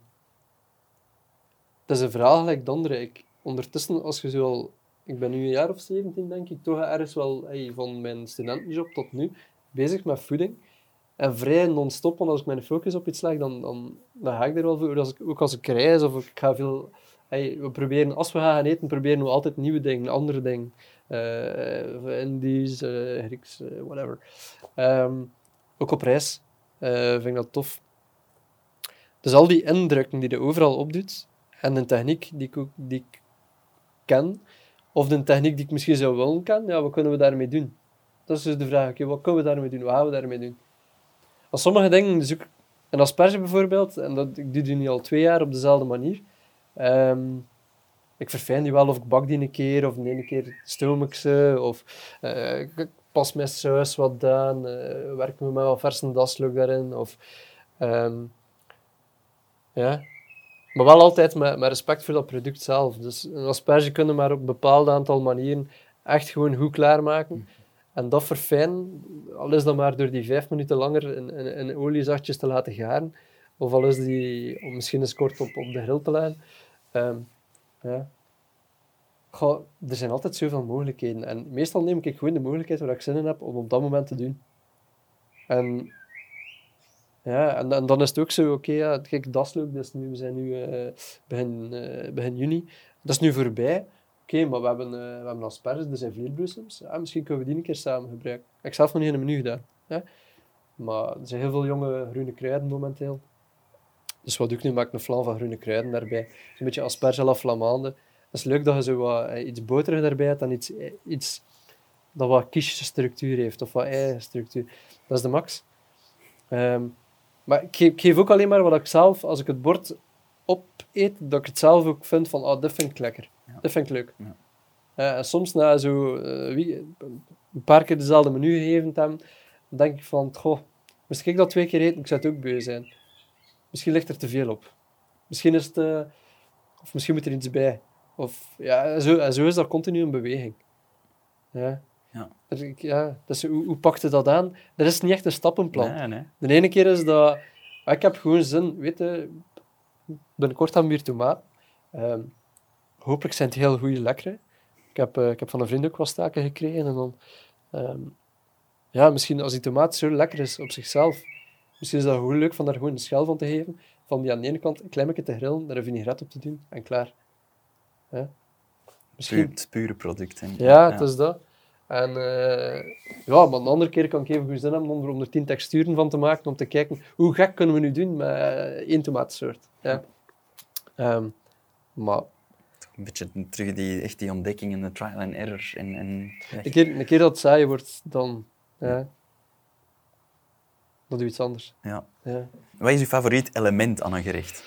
[SPEAKER 2] dat is een verhaal gelijk de andere. Ik, ondertussen, als je zo al, ik ben nu een jaar of 17 denk ik, toch ergens wel van mijn studentenjob tot nu bezig met voeding. En vrij non-stop, want als ik mijn focus op iets leg, dan, dan, ga ik er wel voor. Als ik, ook als ik reis of ik ga veel... We proberen, als we gaan eten, proberen we altijd nieuwe dingen, andere dingen. Uh, Indisch, uh, Grieks, uh, whatever. Um, ook op reis vind ik dat tof. Dus al die indrukken die je overal opdoet, en de techniek die ik, die ik ken, of de techniek die ik misschien zou willen kennen, ja, wat kunnen we daarmee doen? Dat is dus de vraag, okay, wat kunnen we daarmee doen? Wat gaan we daarmee doen? Als sommige dingen, dus ook een asperge bijvoorbeeld, en dat, ik doe die nu al twee jaar op dezelfde manier. Um, ik verfijn die wel, of ik bak die een keer, of de ene keer stoom ik ze, of uh, ik pas mijn saus wat aan, uh, werken we met wat verse daslook daarin, of... Um, ja. Maar wel altijd met, met respect voor dat product zelf. Dus een asperge kunnen maar op een bepaald aantal manieren echt gewoon goed klaarmaken. En dat verfijnen, al is dat maar door die vijf minuten langer in, in, in oliezachtjes te laten garen, of al is die om misschien eens kort op, op de grill te leggen. Um, ja. Er zijn altijd zoveel mogelijkheden. En meestal neem ik gewoon de mogelijkheid waar ik zin in heb om op dat moment te doen. En ja, en, dan is het ook zo, oké, okay, ja, kijk, dat is leuk, nu, we zijn nu uh, begin, uh, begin juni. Dat is nu voorbij. Oké, maar we hebben, uh, we hebben asperges, er zijn vleerbloesems. Ja, misschien kunnen we die een keer samen gebruiken. Ik heb zelf nog niet in een menu gedaan. Hè? Maar er zijn heel veel jonge groene kruiden momenteel. Dus wat doe ik nu? Maak een flan van groene kruiden daarbij. Een beetje asperge à la flamande. Het is leuk dat je zo wat, eh, iets boterig daarbij hebt en iets, eh, iets dat wat structuur heeft, of wat structuur. Dat is de max. Um, maar ik geef, ik geef, ook alleen maar wat ik zelf, als ik het bord opeet, dat ik het zelf ook vind van, oh, dit vind ik lekker. Dat vind ik leuk. Ja. Uh, soms na zo uh, wie, een paar keer dezelfde menu gegeven te hebben, denk ik van, goh, moest ik dat twee keer eten, ik zou het ook beu zijn. Misschien ligt er te veel op. Misschien is het, uh, of misschien moet er iets bij. Of, ja, zo, zo is dat continu een beweging. Ja.
[SPEAKER 1] Ja.
[SPEAKER 2] ja dus hoe, hoe pakte dat aan? Er is niet echt een stappenplan.
[SPEAKER 1] Nee, nee.
[SPEAKER 2] De ene keer is dat, ik heb gewoon zin, weet je, binnenkort aan weer tomaat. Um, hopelijk zijn het heel goede lekkere. Ik heb, uh, ik heb van een vriend ook wat staken gekregen. En dan, um, ja, misschien als die tomaat zo lekker is op zichzelf, misschien is dat gewoon leuk van daar gewoon een schel van te geven. Van die aan de ene kant een klein beetje te grillen, daar een vinaigrette op te doen en klaar. Ja.
[SPEAKER 1] Misschien... het pure product.
[SPEAKER 2] Ja, ja, het is dat. En uh, ja, maar een andere keer kan ik even goed zin hebben om er, om er tien texturen van te maken, om te kijken hoe gek kunnen we nu doen met één tomaatsoort. Ja. Um, maar
[SPEAKER 1] een beetje terug die, echt die ontdekking en de trial and error. En, en
[SPEAKER 2] een, keer, een keer dat het saai wordt, dan, ja, dan doe je iets anders.
[SPEAKER 1] Ja.
[SPEAKER 2] ja.
[SPEAKER 1] Wat is je favoriet element aan een gerecht?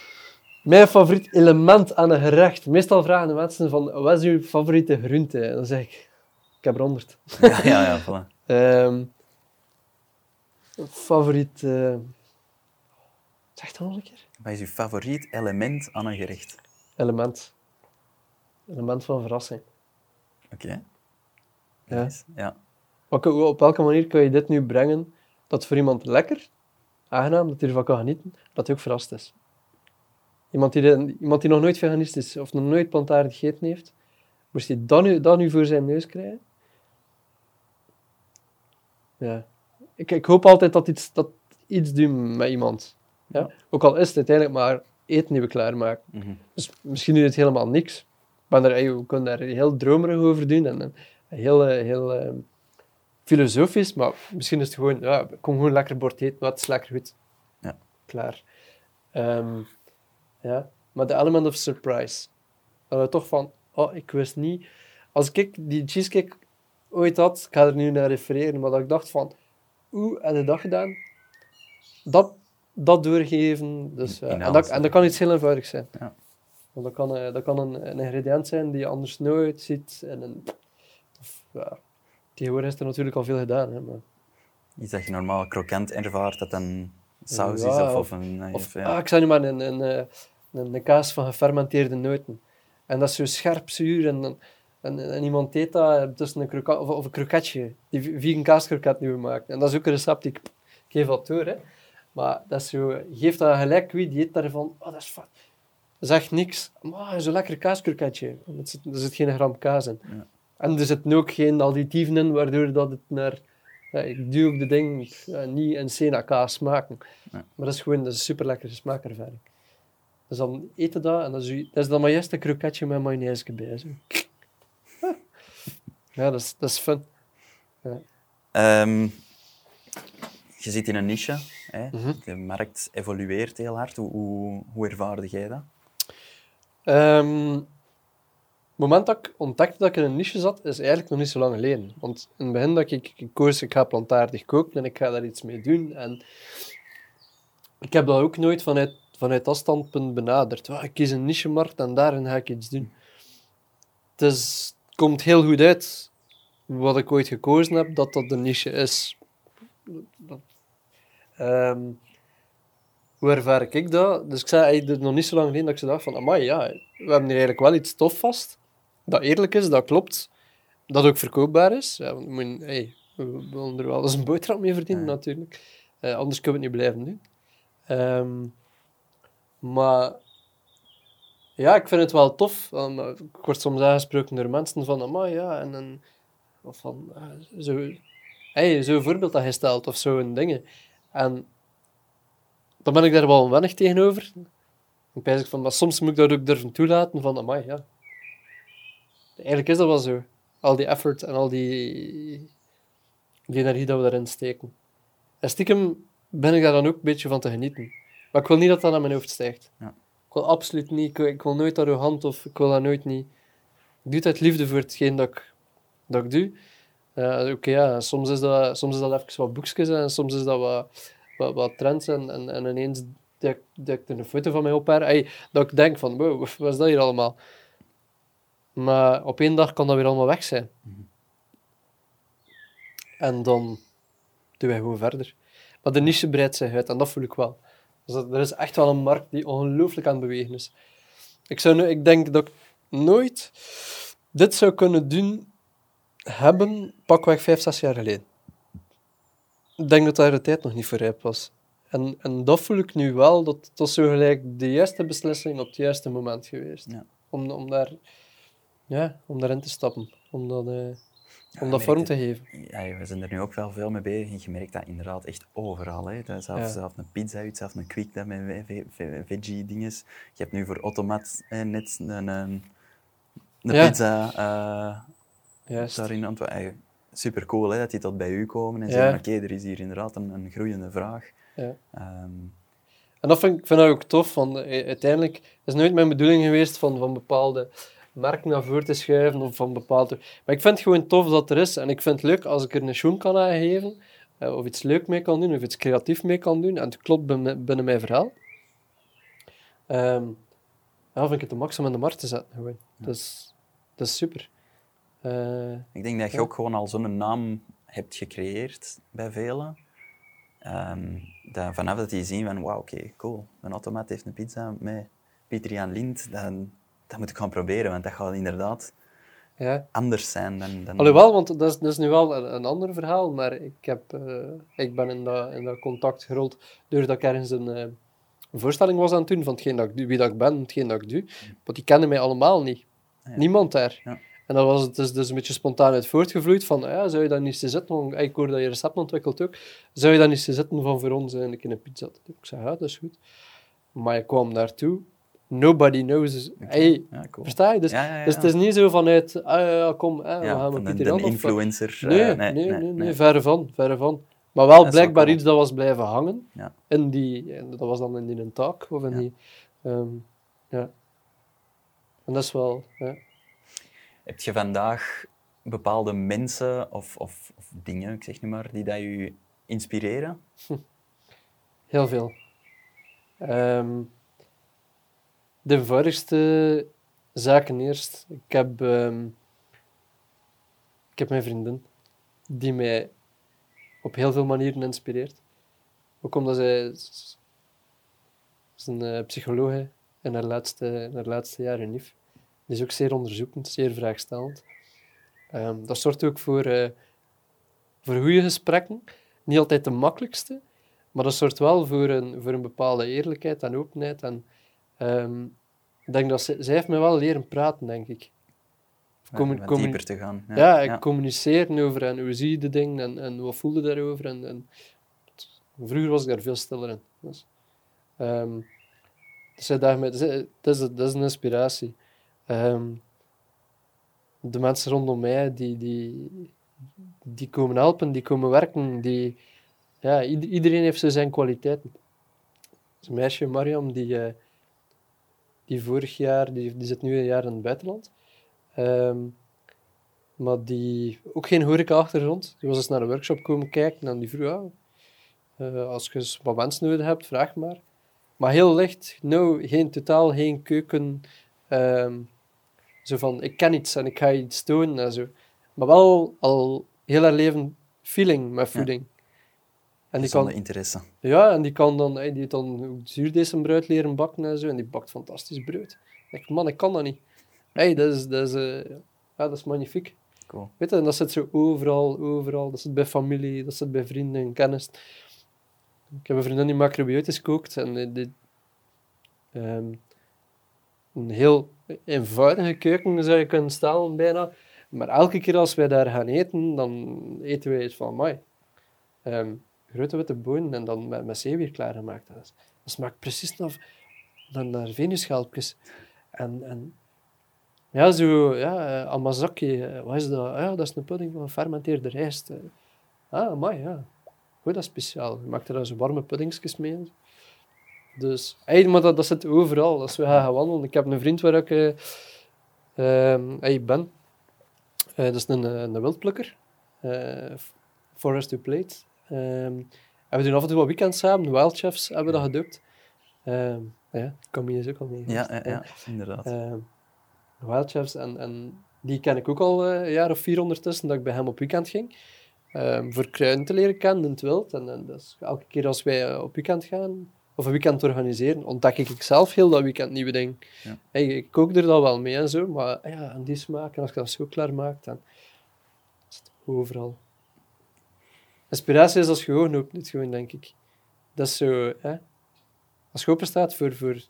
[SPEAKER 2] Mijn favoriet element aan een gerecht. Meestal vragen de mensen van, wat is uw favoriete groente? En dan zeg ik, ik heb er honderd.
[SPEAKER 1] Ja, ja, ja, voilà.
[SPEAKER 2] Ehm, favoriet... eh, Zeg dat nog een keer.
[SPEAKER 1] Wat is uw favoriet element aan een gerecht?
[SPEAKER 2] Element. Element van verrassing.
[SPEAKER 1] Oké.
[SPEAKER 2] Ja.
[SPEAKER 1] Nice. Ja.
[SPEAKER 2] Op, welke manier kun je dit nu brengen dat voor iemand lekker, aangenaam, dat hij ervan kan genieten, dat hij ook verrast is? Iemand die, iemand die nog nooit veganist is of nog nooit plantaardig gegeten heeft, moest hij dat nu, dat nu voor zijn neus krijgen? Ja. Ik, ik hoop altijd dat iets, dat iets doet met iemand. Ja?
[SPEAKER 1] Ja.
[SPEAKER 2] Ook al is het uiteindelijk maar eten die we klaarmaken.
[SPEAKER 1] Mhm.
[SPEAKER 2] Dus misschien doet het helemaal niks. Maar daar, we kunnen daar heel dromerig over doen en, heel, eh, heel eh, filosofisch, maar misschien is het gewoon, ja, kom gewoon lekker bord eten, het is lekker goed.
[SPEAKER 1] Ja.
[SPEAKER 2] Klaar. Ehm, ja. Maar de element of surprise. Dat we toch van, oh, ik wist niet... Als ik die cheesecake ooit had, ik ga er nu naar refereren, maar dat ik dacht van, oeh, heb je dat gedaan? Dat, dat doorgeven. Dus, eh, en, dat, en dat kan iets heel eenvoudigs zijn.
[SPEAKER 1] Ja.
[SPEAKER 2] Want dat kan, eh, dat kan een, een ingrediënt zijn die je anders nooit ziet. En een, of, ja, tegenwoordig is er natuurlijk al veel gedaan. Hè, maar,
[SPEAKER 1] Iets dat je normaal krokant ervaart, dat dan saus
[SPEAKER 2] Ja,
[SPEAKER 1] is of,
[SPEAKER 2] of-
[SPEAKER 1] een... eh,
[SPEAKER 2] of,
[SPEAKER 1] ja.
[SPEAKER 2] ah, ik zei nu maar een, een, een, een kaas van gefermenteerde noten. En dat is zo scherp zuur. En, en, en, iemand eet dat tussen een kroket, of, of een kroketje. Die vegan kaaskroket die we maken. En dat is ook een recept die ik, ik geef wat door. Hè. Maar dat is zo, geef dat gelijk wie, die eet daarvan. Oh, dat is. Dat is echt niks. Maar zo'n lekker kaaskroketje. Er zit, er zit geen gram kaas in.
[SPEAKER 1] Ja.
[SPEAKER 2] En er zitten ook geen additieven in, waardoor dat het naar... Ja, ik duw ook de ding niet in Sena kaas smaken.
[SPEAKER 1] Ja.
[SPEAKER 2] Maar dat is gewoon dat is een super lekkere smaakervaring. Dus dan eten dat en dat is, dat is dan maar juist een kroketje met mayonaise bij. Zo. Ja, dat is, dat is fun.
[SPEAKER 1] Ehm, je zit in een niche. Hè?
[SPEAKER 2] Mhm.
[SPEAKER 1] De markt evolueert heel hard. Hoe, hoe, hoe ervaarde jij dat?
[SPEAKER 2] Ehm, het moment dat ik ontdekte dat ik in een niche zat, is eigenlijk nog niet zo lang geleden. Want in het begin dat ik, ik koos, ik ga plantaardig koken en ik ga daar iets mee doen. En ik heb dat ook nooit vanuit, vanuit dat standpunt benaderd. "Wauw, ik kies een niche-markt en daarin ga ik iets doen. Het, is, het komt heel goed uit wat ik ooit gekozen heb, dat dat een niche is. Dat- Ehm, hoe ervaar ik dat? Dus ik zei nog niet zo lang geleden dat ik zo dacht van, amai, ja, we hebben hier eigenlijk wel iets tof vast. Dat eerlijk is, dat klopt. Dat ook verkoopbaar is. Ja, want hey, we willen er wel eens een boterham mee verdienen,
[SPEAKER 1] Ja.
[SPEAKER 2] natuurlijk. Eh, anders kunnen we het niet blijven doen. Ehm, maar ja, ik vind het wel tof. eh, Ik word soms aangesproken door mensen van, amai, ja, en, en of van, eh, zo, hey, zo'n voorbeeld dat je stelt, of zo'n dingen. En dan ben ik daar wel onwennig tegenover. Dan pijs ik van, maar soms moet ik dat ook durven toelaten van, amai, ja. Eigenlijk is dat wel zo. Al die effort en al die, die energie dat we daarin steken. En stiekem ben ik daar dan ook een beetje van te genieten. Maar ik wil niet dat dat aan mijn hoofd stijgt.
[SPEAKER 1] Ja.
[SPEAKER 2] Ik wil absoluut niet, ik wil, ik wil nooit arrogant of ik wil dat nooit niet. Ik doe het uit liefde voor hetgeen dat ik, dat ik doe. Eh, Oké, ja, soms is, dat, soms is dat even wat boekjes en soms is dat wat, wat, wat trends en, en, en ineens dat ik, dat ik er een foto van mij op. Ey, dat ik denk van, wow, wat is dat hier allemaal? Maar op één dag kan dat weer allemaal weg zijn. En dan doen wij gewoon verder. Maar de niche breidt zich uit en dat voel ik wel. Dus dat- er is echt wel een markt die ongelooflijk aan het bewegen is. Ik, zou nu, ik denk dat ik nooit dit zou kunnen doen hebben, pakweg vijf, zes jaar geleden. Ik denk dat daar de tijd nog niet voor rijp was. En, en dat voel ik nu wel, dat dat zo gelijk de juiste beslissing op het juiste moment geweest.
[SPEAKER 1] Ja.
[SPEAKER 2] Om, om, daar, ja, om daarin te stappen, om dat, eh, om dat vorm te geven.
[SPEAKER 1] Ja, we zijn er nu ook wel veel mee bezig en je merkt dat inderdaad echt overal. Hè. Zelfs,
[SPEAKER 2] Ja.
[SPEAKER 1] zelfs een pizza uit, zelfs een quick met ve- ve- ve- veggie-dinges. Je hebt nu voor Automat eh, net een, een, een
[SPEAKER 2] Ja.
[SPEAKER 1] pizza uh,
[SPEAKER 2] Juist.
[SPEAKER 1] daar in Antwerpen. Super cool hè, dat die tot bij u komen en zeggen: Oké, er is hier inderdaad een, een groeiende vraag.
[SPEAKER 2] Ja.
[SPEAKER 1] Ehm,
[SPEAKER 2] En dat vind ik, vind dat ook tof, want eh, uiteindelijk is het nooit mijn bedoeling geweest van, van bepaalde merken naar voren te schuiven of van bepaalde... Maar ik vind het gewoon tof dat er is en ik vind het leuk als ik er een schoen kan aangeven eh, of iets leuk mee kan doen of iets creatief mee kan doen en het klopt binnen, mijn verhaal. Ehm, Ja, vind ik het de max om in de markt te zetten. Gewoon. Dat, is, dat is super. Eh,
[SPEAKER 1] Ik denk dat je
[SPEAKER 2] Ja.
[SPEAKER 1] ook gewoon al zo'n naam hebt gecreëerd bij velen. Ehm, dat vanaf dat die zien van, wauw, oké, cool. Een automaat heeft een pizza met Pieter Jan Lind. Dan, dat moet ik gaan proberen, want dat gaat inderdaad
[SPEAKER 2] ja.
[SPEAKER 1] anders zijn dan... dan...
[SPEAKER 2] Alhoewel, want dat is, dat is nu wel een, een ander verhaal, maar ik, heb, eh, ik ben in dat, in dat contact gerold doordat ik ergens een, eh, voorstelling was aan het doen van hetgeen dat ik wie dat ik ben, hetgeen dat ik doe. Want die kenden mij allemaal niet.
[SPEAKER 1] Ah, ja.
[SPEAKER 2] Niemand daar.
[SPEAKER 1] Ja.
[SPEAKER 2] En dat was het dus, dus een beetje spontaan uit voortgevloeid van, ah ja, zou je dat niet eens zitten? Want ik hoor dat je recept ontwikkelt ook. Zou je dat niet eens zitten van voor ons eigenlijk in een pizza? Ik zei, ja, dat is goed. Maar ik kwam daartoe. Nobody knows. Hey,
[SPEAKER 1] Ja, cool.
[SPEAKER 2] versta je? Dus,
[SPEAKER 1] Ja, ja, ja.
[SPEAKER 2] dus het is niet zo vanuit, ah kom, eh, we gaan met Pieter Jan of-
[SPEAKER 1] influencer. eh,
[SPEAKER 2] Nee, nee, nee, nee, verre van, verre van. Maar wel
[SPEAKER 1] Dat is wel
[SPEAKER 2] blijkbaar iets dat was blijven hangen. In die, en dat was dan in die een taak, of in
[SPEAKER 1] Ja.
[SPEAKER 2] die... ehm, ja. En dat is wel... Ja.
[SPEAKER 1] Heb je vandaag bepaalde mensen of, of, of dingen, ik zeg nu maar, die dat je inspireren?
[SPEAKER 2] Heel veel. Ehm, de eenvoudigste zaken eerst. Ik heb, ehm, ik heb mijn vriendin, die mij op heel veel manieren inspireert. Ook omdat zij is een eh, psychologe in haar laatste, haar laatste jaar in NIF. Die is ook zeer onderzoekend, zeer vraagstellend. Ehm, dat zorgt ook voor, eh, voor goede gesprekken. Niet altijd de makkelijkste, maar dat zorgt wel voor een, voor een bepaalde eerlijkheid en openheid. En, ehm, denk dat ze, zij heeft me wel leren praten, denk ik. Of
[SPEAKER 1] Ja, dieper te gaan.
[SPEAKER 2] ja, ik communiceren over en hoe zie je de dingen en, en wat voel je daarover. En, en vroeger was ik daar veel stiller in. Dus, ehm, dus dat is, dat is, een inspiratie. Ehm, de mensen rondom mij die, die, die komen helpen, die komen werken, die, ja, ied- iedereen heeft zo zijn kwaliteiten. Een meisje, Mariam, die, eh, die vorig jaar, die, die zit nu een jaar in het buitenland. Ehm, maar die ook geen horeca-achtergrond. Die was eens naar een workshop komen kijken en die vroeg, ja, eh, als je wat mensen nodig hebt, vraag maar. Maar heel licht, no, geen, totaal geen keuken. ehm, zo van, ik ken iets en ik ga iets tonen en zo. Maar wel al heel haar leven feeling met voeding. En die kan,
[SPEAKER 1] interesse.
[SPEAKER 2] ja, en die kan dan, hey, die dan ook zuurdesembruid leren bakken en zo. En die bakt fantastisch brood. Ik man, ik kan dat niet. Hey, dat is, dat is, eh, ja, dat is magnifiek.
[SPEAKER 1] Cool.
[SPEAKER 2] Weet je, en dat zit zo overal, overal. Dat zit bij familie, dat zit bij vrienden en kennis. Ik heb een vriendin die macrobiotisch kookt en die, ehm, een heel eenvoudige keuken zou je kunnen stellen, bijna. Maar elke keer als wij daar gaan eten, dan eten wij iets van. Ehm, grote witte bonen en dan met, met zeewier klaargemaakt. Dat, dat smaakt precies naar, naar, naar venusschelpjes. En, en ja, zo, ja, uh, amazaki, eh, wat is dat? Ah, ja, dat is een pudding van gefermenteerde rijst. eh. Ah, mooi, ja. Goed, dat speciaal. Je maakt er zo warme puddingjes mee. Dus, hey, maar dat, dat zit overal. Als we gaan wandelen. Ik heb een vriend waar ik eh, ehm, hey, ben. Eh, dat is een, eh, een wildplukker. eh, Forest to Plate. Ehm, en we doen af en toe wat weekends samen. Wild Chefs hebben we dat gedoopt. Ehm, ja, je ook al mee.
[SPEAKER 1] Ja, ja, ja, inderdaad.
[SPEAKER 2] Ehm, Wild Chefs, en, en die ken ik ook al eh, een jaar of vier ondertussen, dat ik bij hem op weekend ging. Voor kruiden te leren kennen in het wild. En, en dus elke keer als wij eh, op weekend gaan, of een weekend organiseren, ontdek ik zelf heel dat weekend nieuwe dingen.
[SPEAKER 1] Ja.
[SPEAKER 2] Hey, ik kook er dan wel mee en zo, maar ja, en die smaak, en als je dat zo klaar maakt, dan is het overal. Inspiratie is als je gewoon opent, niet gewoon, denk ik. Dat is zo, hè. Als je open staat voor, voor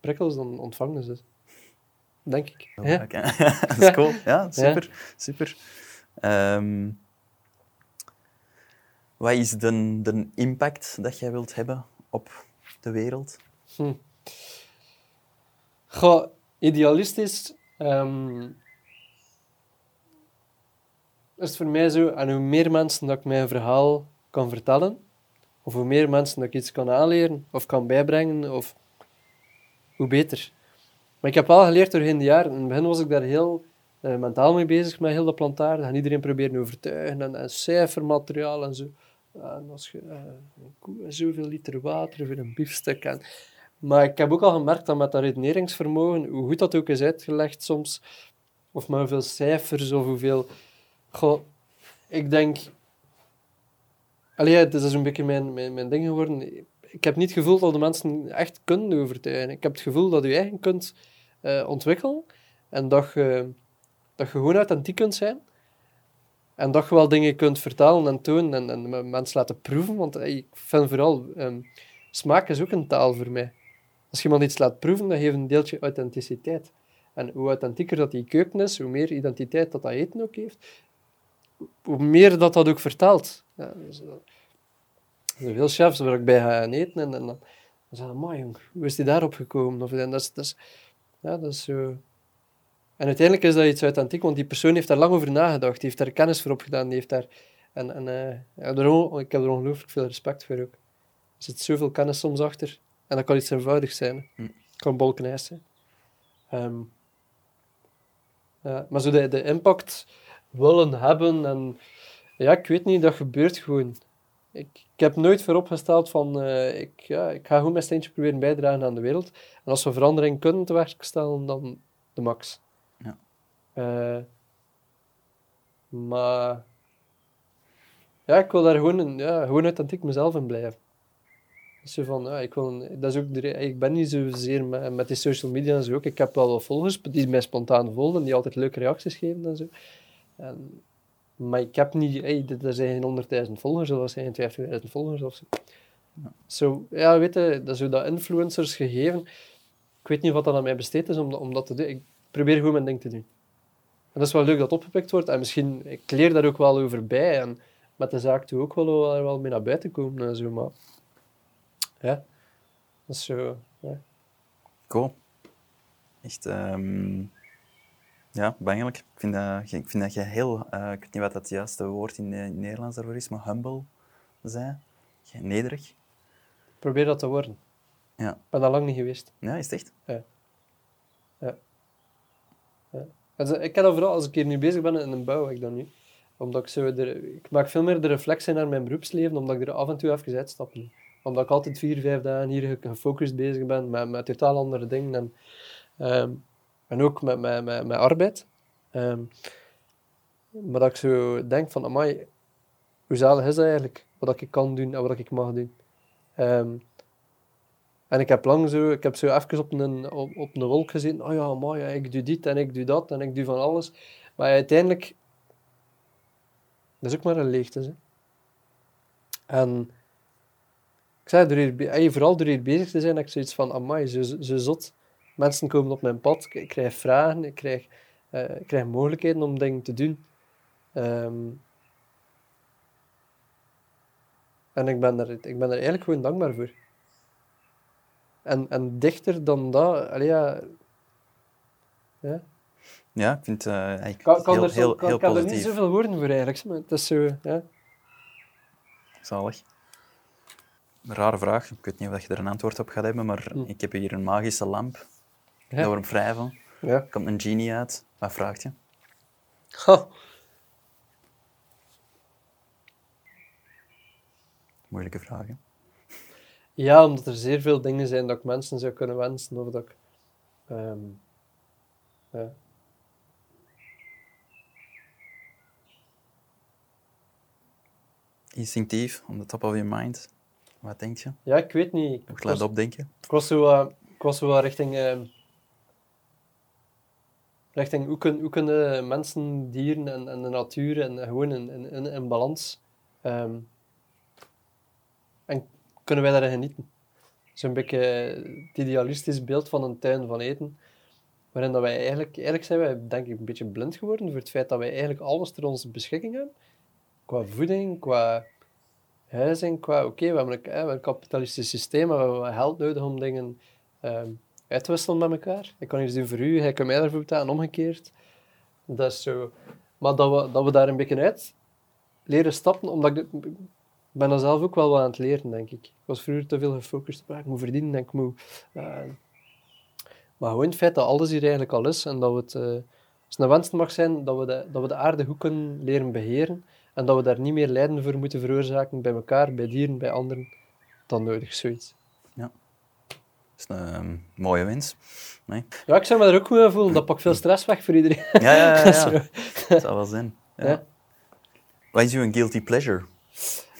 [SPEAKER 2] prikkels, dan ontvangen ze. Denk ik. Ja.
[SPEAKER 1] hè? dat is cool. Ja, super. super. Ehm, wat is de, de impact dat jij wilt hebben op de wereld?
[SPEAKER 2] Hm. Goh, idealistisch ehm, is voor mij zo, en hoe meer mensen dat ik mijn verhaal kan vertellen, of hoe meer mensen dat ik iets kan aanleren, of kan bijbrengen, of hoe beter. Maar ik heb wel geleerd doorheen de jaren, in het begin was ik daar heel eh, mentaal mee bezig, met heel dat plantaardig, en iedereen proberen overtuigen, en, en cijfermateriaal en zo. En als je en zoveel liter water voor een biefstuk, Maar ik heb ook al gemerkt dat met dat redeneringsvermogen, hoe goed dat ook is uitgelegd soms, of met hoeveel cijfers of hoeveel... Goh, ik denk... Allee, het is een beetje mijn, mijn, mijn ding geworden. Ik heb niet het gevoel dat de mensen echt kunnen overtuigen. Ik heb het gevoel dat je eigen kunt uh, ontwikkelen en dat je, dat je gewoon authentiek kunt zijn. En dat je wel dingen kunt vertellen en tonen en, en mensen laten proeven. Want ik vind vooral, um, smaak is ook een taal voor mij. Als je iemand iets laat proeven, dan geeft een deeltje authenticiteit. En hoe authentieker dat die keuken is, hoe meer identiteit dat dat eten ook heeft, hoe meer dat dat ook vertelt. Ja, dus, uh, er zijn veel chefs waar ik bij ga eten en, en dan zeggen ze, jong, hoe is die daarop gekomen? Of, en dat, is, dat, is, ja, dat is zo... En uiteindelijk is dat iets authentiek, want die persoon heeft daar lang over nagedacht, die heeft daar kennis voor opgedaan, die heeft daar... En, en uh, ja, ik heb er ongelooflijk veel respect voor ook. Er zit zoveel kennis soms achter. En dat kan iets eenvoudigs zijn. Hm. kan bolkenijs zijn. Um, ja, maar zo de, de impact willen hebben en... Ja, ik weet niet, dat gebeurt gewoon. Ik, ik heb nooit vooropgesteld van... Uh, ik, ja, ik ga gewoon mijn steentje proberen bijdragen aan de wereld. En als we verandering kunnen tewerkstellen, dan de max. Ja. Uh, maar... Ja, ik wil daar gewoon, ja, gewoon authentiek mezelf in blijven. Zo van, ja, ik, wil, dat is ook de, ik ben niet zozeer met, met die social media en zo. Ook. Ik heb wel wat volgers die mij spontaan volgen, die altijd leuke reacties geven en zo. En, maar ik heb niet, hey, er zijn geen 100.000 volgers of er zijn 50.000 volgers of zo. Ja. Ja, weet je, dat, zo dat influencers gegeven. Ik weet niet wat dat aan mij besteed is om, om dat te doen. Ik probeer gewoon mijn ding te doen. En dat is wel leuk dat opgepikt wordt. En misschien, ik leer daar ook wel over bij. En met de zaak toe ook wel, wel, wel mee naar buiten komen en zo. Maar ja, dat is zo. Ja.
[SPEAKER 1] Cool. Echt, um, ja, bangelijk. Ik vind dat, ik vind dat je heel, uh, ik weet niet wat het juiste woord in, in Nederlands daarvoor is, maar humble zijn. Nederig.
[SPEAKER 2] Probeer dat te worden.
[SPEAKER 1] Ja.
[SPEAKER 2] Ik ben dat lang niet geweest.
[SPEAKER 1] Ja, is het echt?
[SPEAKER 2] Ja. Ja. ja. ik heb dat vooral als ik hier nu bezig ben in een bouw, ik dan nu. Omdat ik zo er, ik maak veel meer de reflectie naar mijn beroepsleven, omdat ik er af en toe even uitstap omdat ik altijd vier, vijf dagen hier gefocust bezig ben met, met totaal andere dingen. En, um, en ook met, met, met, met arbeid. Um, maar dat ik zo denk van, amai, hoe zalig is dat eigenlijk? Wat ik kan doen en wat ik mag doen. Um, en ik heb lang zo, ik heb zo even op een, op, op een wolk gezien. Oh ja, amai, ik doe dit en ik doe dat en ik doe van alles. Maar uiteindelijk, dat is ook maar een leegte. Hè. En ik zei, door hier, vooral door hier bezig te zijn, dat ik zoiets van, amai, zo, zo zot. Mensen komen op mijn pad, ik krijg vragen, ik krijg, uh, ik krijg mogelijkheden om dingen te doen. Um, en ik ben, er, ik ben er eigenlijk gewoon dankbaar voor. En, en dichter dan dat, allee, ja...
[SPEAKER 1] Ja, ja ik vind het uh, eigenlijk
[SPEAKER 2] kan, kan
[SPEAKER 1] heel,
[SPEAKER 2] er zo,
[SPEAKER 1] heel,
[SPEAKER 2] kan,
[SPEAKER 1] heel
[SPEAKER 2] kan
[SPEAKER 1] positief.
[SPEAKER 2] er niet zoveel woorden voor eigenlijk, maar het is zo, ja.
[SPEAKER 1] Zalig. Een rare vraag. Ik weet niet of je er een antwoord op gaat hebben, maar hm. ik heb hier een magische lamp. Ja. Daar word ik vrij van.
[SPEAKER 2] Ja.
[SPEAKER 1] Komt een genie uit. Wat vraagt je? Moeilijke vragen.
[SPEAKER 2] Ja, omdat er zeer veel dingen zijn dat ik mensen zou kunnen wensen. Of dat ik... Um, ja.
[SPEAKER 1] Instinctief, on the top of your mind. Wat denk je?
[SPEAKER 2] Ja, ik weet niet.
[SPEAKER 1] Ik laat opdenken.
[SPEAKER 2] Ik was zo, uh, ik was zo richting... Uh, richting hoe, kun, hoe kunnen mensen, dieren en, en de natuur en gewoon in, balans... Um, en kunnen wij daarin genieten? Zo'n beetje het idealistisch beeld van een tuin van eten. Waarin dat wij eigenlijk... Eigenlijk zijn wij, denk ik, een beetje blind geworden voor het feit dat wij eigenlijk alles ter onze beschikking hebben. Qua voeding, qua huizing qua, oké, we, hebben een, kapitalistisch systeem, maar we hebben geld nodig om dingen um, uit te wisselen met elkaar. Ik kan iets doen voor u, hij kan mij daarvoor betalen, omgekeerd. Dat is zo. Maar dat we, dat we daar een beetje uit leren stappen, omdat ik, ben dan zelf ook wel wat aan het leren, denk ik. Ik was vroeger te veel gefocust op, ik moet verdienen en ik moet... Uh, maar gewoon het feit dat alles hier eigenlijk al is en dat we het... Een wens mag zijn dat we, de, dat we de aarde goed kunnen leren beheren, en dat we daar niet meer lijden voor moeten veroorzaken bij elkaar, bij dieren, bij anderen, dan nodig, zoiets.
[SPEAKER 1] Is een ehm, mooie winst. Nee?
[SPEAKER 2] Ja, ik zou me er ook goed aan voelen. Dat pakt veel stress weg voor iedereen.
[SPEAKER 1] Ja, ja, ja. Dat zou wel zijn. Ja.
[SPEAKER 2] Ja.
[SPEAKER 1] Wat is uw guilty pleasure?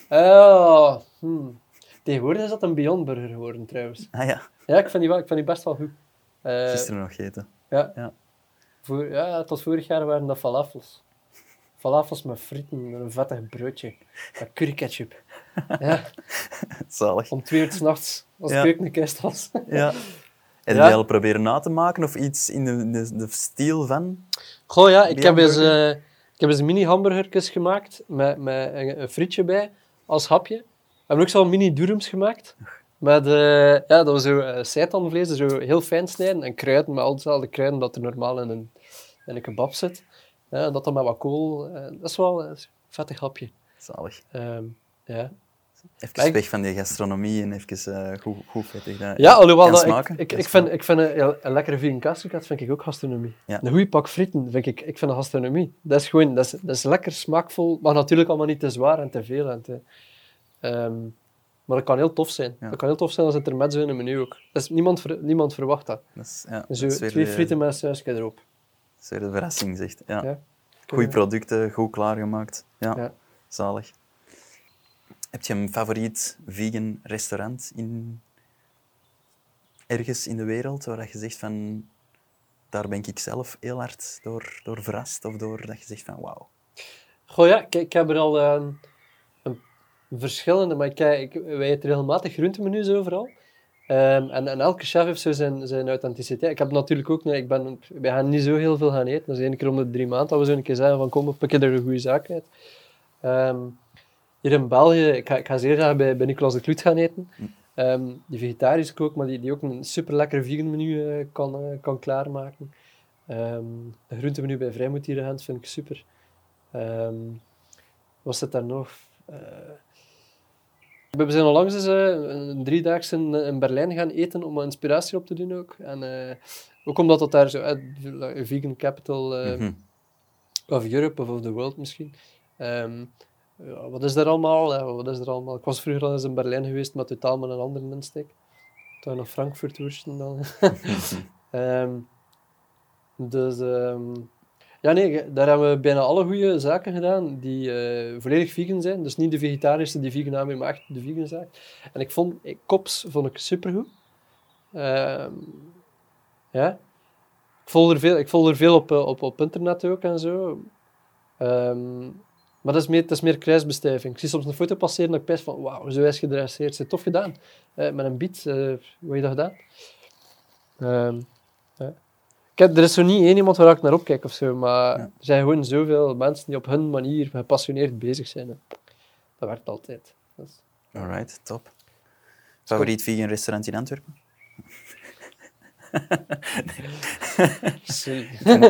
[SPEAKER 2] Oh, hmm. Tegenwoordig is dat een Beyond Burger geworden, trouwens.
[SPEAKER 1] Ah ja,
[SPEAKER 2] Ja, ik vind die, wel, ik vind die best wel goed. Eh,
[SPEAKER 1] gisteren nog gegeten.
[SPEAKER 2] ja.
[SPEAKER 1] Ja.
[SPEAKER 2] Voor, ja, tot vorig jaar waren dat falafels. Falafels met frieten en een vettig broodje. Met curry ketchup. Ja,
[SPEAKER 1] Zalig.
[SPEAKER 2] om twee uur 's nachts, als
[SPEAKER 1] Ja.
[SPEAKER 2] de keuken was.
[SPEAKER 1] Ja. En
[SPEAKER 2] Ja.
[SPEAKER 1] proberen na te maken of iets in de, de, de stijl van?
[SPEAKER 2] Goh ja, ik heb eens, eh, ik heb eens mini hamburgertjes gemaakt met, met een, een frietje bij als hapje. We hebben ook zo mini durums gemaakt. Met, eh, ja, dat was zo uh, seitanvlees, zo heel fijn snijden en kruiden, met al dezelfde kruiden dat er normaal in een, in een kebab zit. Ja, dat dan met wat kool. eh, dat is wel een vettig hapje.
[SPEAKER 1] Zalig.
[SPEAKER 2] Ehm, ja.
[SPEAKER 1] Even
[SPEAKER 2] ik-
[SPEAKER 1] weg van die gastronomie en even eh, goed, goed vettig. dat-
[SPEAKER 2] Ja, alhoewel dat ik,
[SPEAKER 1] smaken,
[SPEAKER 2] ik, vind, ik vind een, lekkere vegan kaaskrokket vind ik ook gastronomie.
[SPEAKER 1] Ja.
[SPEAKER 2] Een goede pak frieten vind ik, ik vind een gastronomie. Dat is gewoon, dat is, dat is lekker smaakvol, maar natuurlijk allemaal niet te zwaar en te veel. En te, ehm, maar dat kan heel tof zijn.
[SPEAKER 1] Ja.
[SPEAKER 2] Dat kan heel tof zijn als het er met zo in een menu ook. Dat is, niemand, niemand verwacht dat.
[SPEAKER 1] Dat is, ja,
[SPEAKER 2] Zo,
[SPEAKER 1] dat is weer
[SPEAKER 2] twee frieten met een sausje erop.
[SPEAKER 1] Weer de verrassing, zegt. Ja.
[SPEAKER 2] Ja.
[SPEAKER 1] Goeie producten, goed klaargemaakt. Ja,
[SPEAKER 2] Ja.
[SPEAKER 1] zalig. Heb je een favoriet vegan restaurant in... ergens in de wereld waar dat je zegt van... Daar ben ik zelf heel hard door, door verrast of door dat je zegt van wauw.
[SPEAKER 2] Goh ja, kijk, ik heb er al ehm, een verschillende, maar ik, ik, wij eten regelmatig groentemenu's overal. Ehm, en, en elke chef heeft zo zijn, zijn authenticiteit. Ik heb natuurlijk ook, nee, ik ben, wij gaan niet zo heel veel gaan eten. Dat is één keer om de drie maanden dat we zo een keer zeggen van kom, we pikken er een goede zaak uit. Ehm, hier in België, ik ga, ik ga zeer graag bij, bij Nicolas de Kloet gaan eten. Ehm, die vegetarische kook, maar die, die ook een super lekker vegan menu eh, kan, eh, kan klaarmaken. Ehm een groentemenu bij Vrijmoed hier in Gent vind ik super. Ehm wat zit daar nog? Eh, we zijn onlangs eens eh, een driedaagse in, in Berlijn gaan eten om inspiratie op te doen ook. En eh, ook omdat dat daar zo, eh, vegan capital eh,
[SPEAKER 1] Mhm.
[SPEAKER 2] of Europe of of the world misschien. Ehm, ja, wat is er allemaal? Wat is er allemaal? Ik was vroeger al eens in Berlijn geweest, maar totaal met een andere insteek. Toen nog Frankfurt woesten dan. Ehm, dus ehm, ja, nee, daar hebben we bijna alle goede zaken gedaan die eh, volledig vegan zijn. Dus niet de vegetarische die vegan aanbieden, maar echt de vegan zaak. En ik vond, ik, Kops vond ik supergoed. Ehm ja. Ik volg er veel, ik volg er veel op, eh, op, op internet ook en zo. Ehm, maar dat is meer, dat is meer kruisbestuiving. Ik zie soms een foto passeren dat ik best van, wauw, zo is gedresseerd. Ze tof gedaan. Eh, met een beat, eh, hoe heb je dat gedaan? Ehm, heb, er is zo niet één iemand waar ik naar opkijk of zo, maar
[SPEAKER 1] Ja.
[SPEAKER 2] er zijn gewoon zoveel mensen die op hun manier gepassioneerd bezig zijn. hè. Dat werkt altijd.
[SPEAKER 1] Alright, top. Favoriet vegan restaurant in Antwerpen?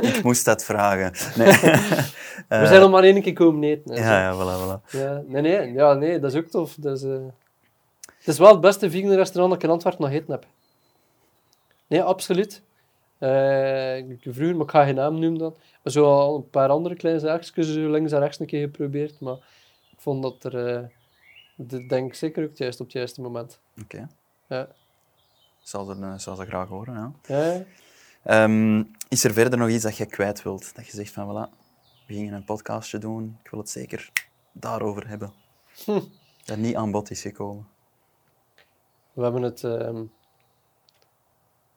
[SPEAKER 1] Ik moest dat vragen. Nee.
[SPEAKER 2] We zijn nog maar één keer komen eten.
[SPEAKER 1] Ja, ja, voilà, voilà.
[SPEAKER 2] Ja, nee, nee, ja, nee, dat is ook tof. Dat is, eh, Het is wel het beste vegan restaurant dat ik in Antwerpen nog gegeten heb. Nee, absoluut. Ik vroeger, maar ik ga geen naam noemen dan. Zo al een paar andere kleine zaakjes, links en rechts een keer geprobeerd. Maar ik vond dat er, de- denk ik zeker ook juist op het juiste moment.
[SPEAKER 1] Oké.
[SPEAKER 2] Ja.
[SPEAKER 1] Zal ze, eh, zal ze graag horen, ja.
[SPEAKER 2] Ja,
[SPEAKER 1] Ehm, is er verder nog iets dat je kwijt wilt? Dat je zegt van, voilà, we gingen een podcastje doen, ik wil het zeker daarover hebben.
[SPEAKER 2] Hm.
[SPEAKER 1] Dat niet aan bod is gekomen.
[SPEAKER 2] we hebben het... ehm,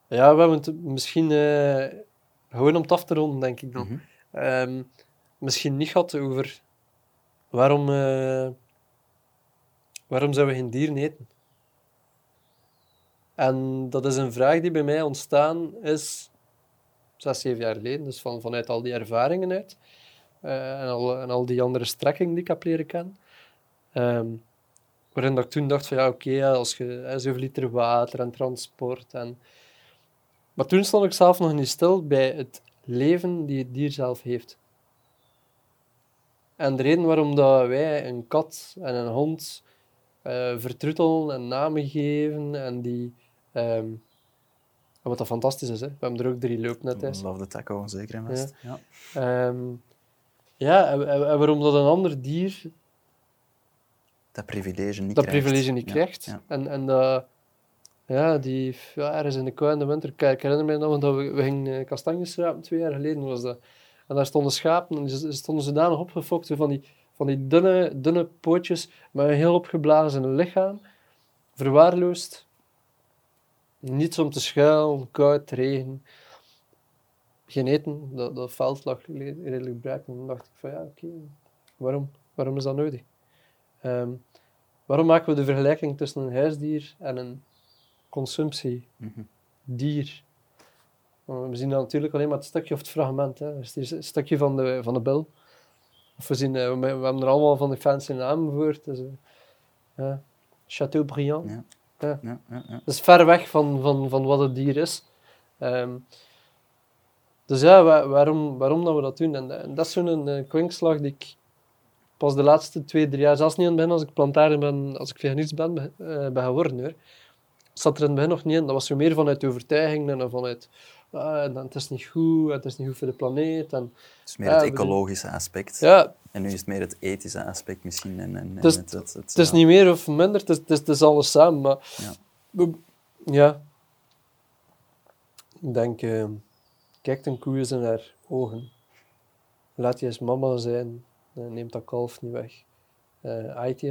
[SPEAKER 2] ja, we hebben het misschien... eh, gewoon om het af te ronden, denk ik dan.
[SPEAKER 1] Mhm.
[SPEAKER 2] Ehm, misschien niet gehad over waarom, eh, waarom zouden we geen dieren eten? En dat is een vraag die bij mij ontstaan is zes, zeven jaar geleden. Dus van, vanuit al die ervaringen uit. eh, en, al, en al die andere strekkingen die ik heb leren kennen. Ehm, waarin dat ik toen dacht van ja, oké, als je hè, zoveel liter water en transport en... Maar toen stond ik zelf nog niet stil bij het leven die het dier zelf heeft. En de reden waarom dat wij een kat en een hond eh vertroetelen en namen geven en die... ehm, wat dat fantastisch is, hè. we hebben er ook drie lopen net thuis.
[SPEAKER 1] Love the taco, zeker en vast. Ja.
[SPEAKER 2] Ehm, ja, en, en- waarom dat een ander dier
[SPEAKER 1] Dat privilege niet
[SPEAKER 2] dat
[SPEAKER 1] krijgt.
[SPEAKER 2] privilege niet
[SPEAKER 1] Ja,
[SPEAKER 2] krijgt.
[SPEAKER 1] ja.
[SPEAKER 2] En, en dat, Ja, die, ja, ergens in de kou in de winter. Ik, herinner me nog dat we, we gingen eh, kastanjes rapen, twee jaar geleden was dat. En daar stonden schapen, en die stonden zodanig opgefokt, van die, van die dunne, dunne pootjes met een heel opgeblazen lichaam. Verwaarloosd. Niets om te schuilen, koud, regen. Geen eten, dat, dat veld lag redelijk braak. En dan dacht ik van ja, oké, waarom, waarom is dat nodig? Ehm, waarom maken we de vergelijking tussen een huisdier en een consumptiedier? We zien natuurlijk alleen maar het stukje of het fragment. Hè. Dus het stukje van de, van de bil. Of we, zien, uh, we, hebben er allemaal van de fancy namen voor. Dus, uh, Chateaubriand. Ja. Ja. Ja, ja, ja. Dat is ver weg van, van, van wat het dier is. Um, dus ja, waarom, waarom dat we dat doen? En, en dat is zo'n uh, kwinkslag die ik pas de laatste twee, drie jaar, zelfs niet het begin als ik plantaarder ben, als ik veganist ben, uh, ben geworden hoor. Zat er in het begin nog niet in. Dat was zo meer vanuit overtuiging en vanuit ah, en het is niet goed, het is niet goed voor de planeet. En,
[SPEAKER 1] het is meer het ecologische aspect.
[SPEAKER 2] Ja.
[SPEAKER 1] En nu is het meer het ethische aspect misschien. En, en,
[SPEAKER 2] het, is, het, het, het, is niet meer of minder, het is, het is, het is alles samen. Maar ja. ja. Ik denk, uh, kijk een koe eens in haar ogen. Laat je eens mama zijn. Neemt dat kalf niet weg. Uh, eet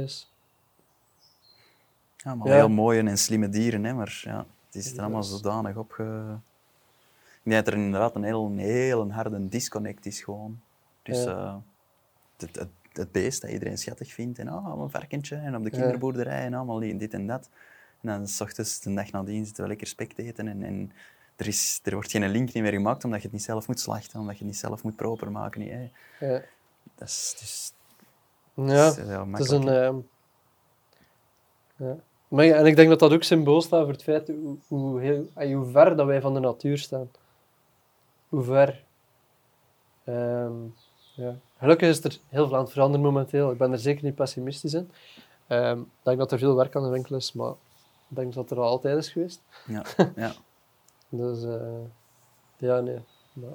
[SPEAKER 1] Ja, maar heel mooie en slimme dieren, hè, maar ja, het is er allemaal zodanig opge... Ik denk dat er inderdaad een heel, een heel harde disconnect is gewoon. Dus uh, het, het, het, beest dat iedereen schattig vindt. En oh, een varkentje. En op de kinderboerderij en allemaal dit en dat. En dan s ochtends, de dag nadien, zitten we lekker spek te eten. En, en er, is, er wordt geen link meer gemaakt omdat je het niet zelf moet slachten. Omdat je het niet zelf moet proper maken. Niet, Ja. Dat is... Dus,
[SPEAKER 2] ja, is het is een... Uh, ja. Maar, en ik denk dat dat ook symbool staat voor het feit hoe, hoe, heel, hoe ver dat wij van de natuur staan hoe ver. Um, ja. Gelukkig is er heel veel aan het veranderen momenteel. Ik ben er zeker niet pessimistisch in. Um, ik denk dat er veel werk aan de winkel is, maar ik denk dat er al altijd is geweest.
[SPEAKER 1] Ja, ja.
[SPEAKER 2] dus uh, ja, nee. Nou.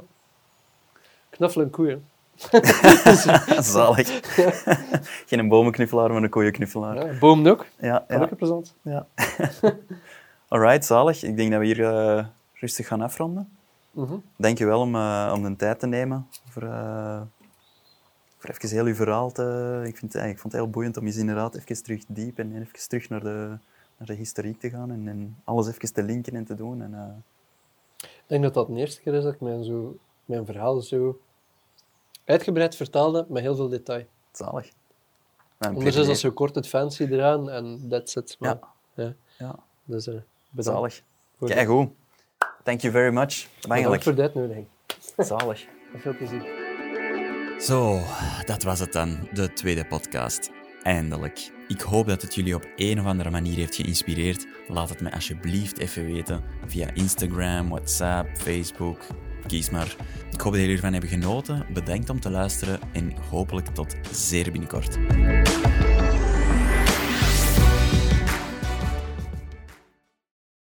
[SPEAKER 2] Knuffelen koeien.
[SPEAKER 1] Zalig. Geen bomenknuffelaar, maar een koeienknuffelaar.
[SPEAKER 2] Ja, boom ook.
[SPEAKER 1] Ja,
[SPEAKER 2] ja. plezant.
[SPEAKER 1] Ja. Alright, zalig. Ik denk dat we hier uh, rustig gaan afronden. Mm Dank je wel om, uh, om de tijd te nemen voor, uh, voor even heel uw verhaal te... Ik, vind, ik vond het heel boeiend om eens inderdaad even terug diep en even terug naar de, naar de historiek te gaan en, en alles even te linken en te doen. En, uh...
[SPEAKER 2] Ik denk dat dat de eerste keer is dat ik mijn, zo, mijn verhaal zo uitgebreid vertaalde met heel veel detail.
[SPEAKER 1] Zalig.
[SPEAKER 2] Anders is dat zo kort het fancy eraan en that's it.
[SPEAKER 1] Maar, ja. ja. ja.
[SPEAKER 2] Dus, uh,
[SPEAKER 1] Zalig. Kijk goed. Thank you very much.
[SPEAKER 2] Bedankt voor de uitnodiging.
[SPEAKER 1] Zalig.
[SPEAKER 2] Veel plezier.
[SPEAKER 1] Zo, dat was het dan, de tweede podcast. Eindelijk. Ik hoop dat het jullie op een of andere manier heeft geïnspireerd. Laat het me alsjeblieft even weten via Instagram, WhatsApp, Facebook. Kies maar. Ik hoop dat jullie ervan hebben genoten. Bedankt om te luisteren en hopelijk tot zeer binnenkort.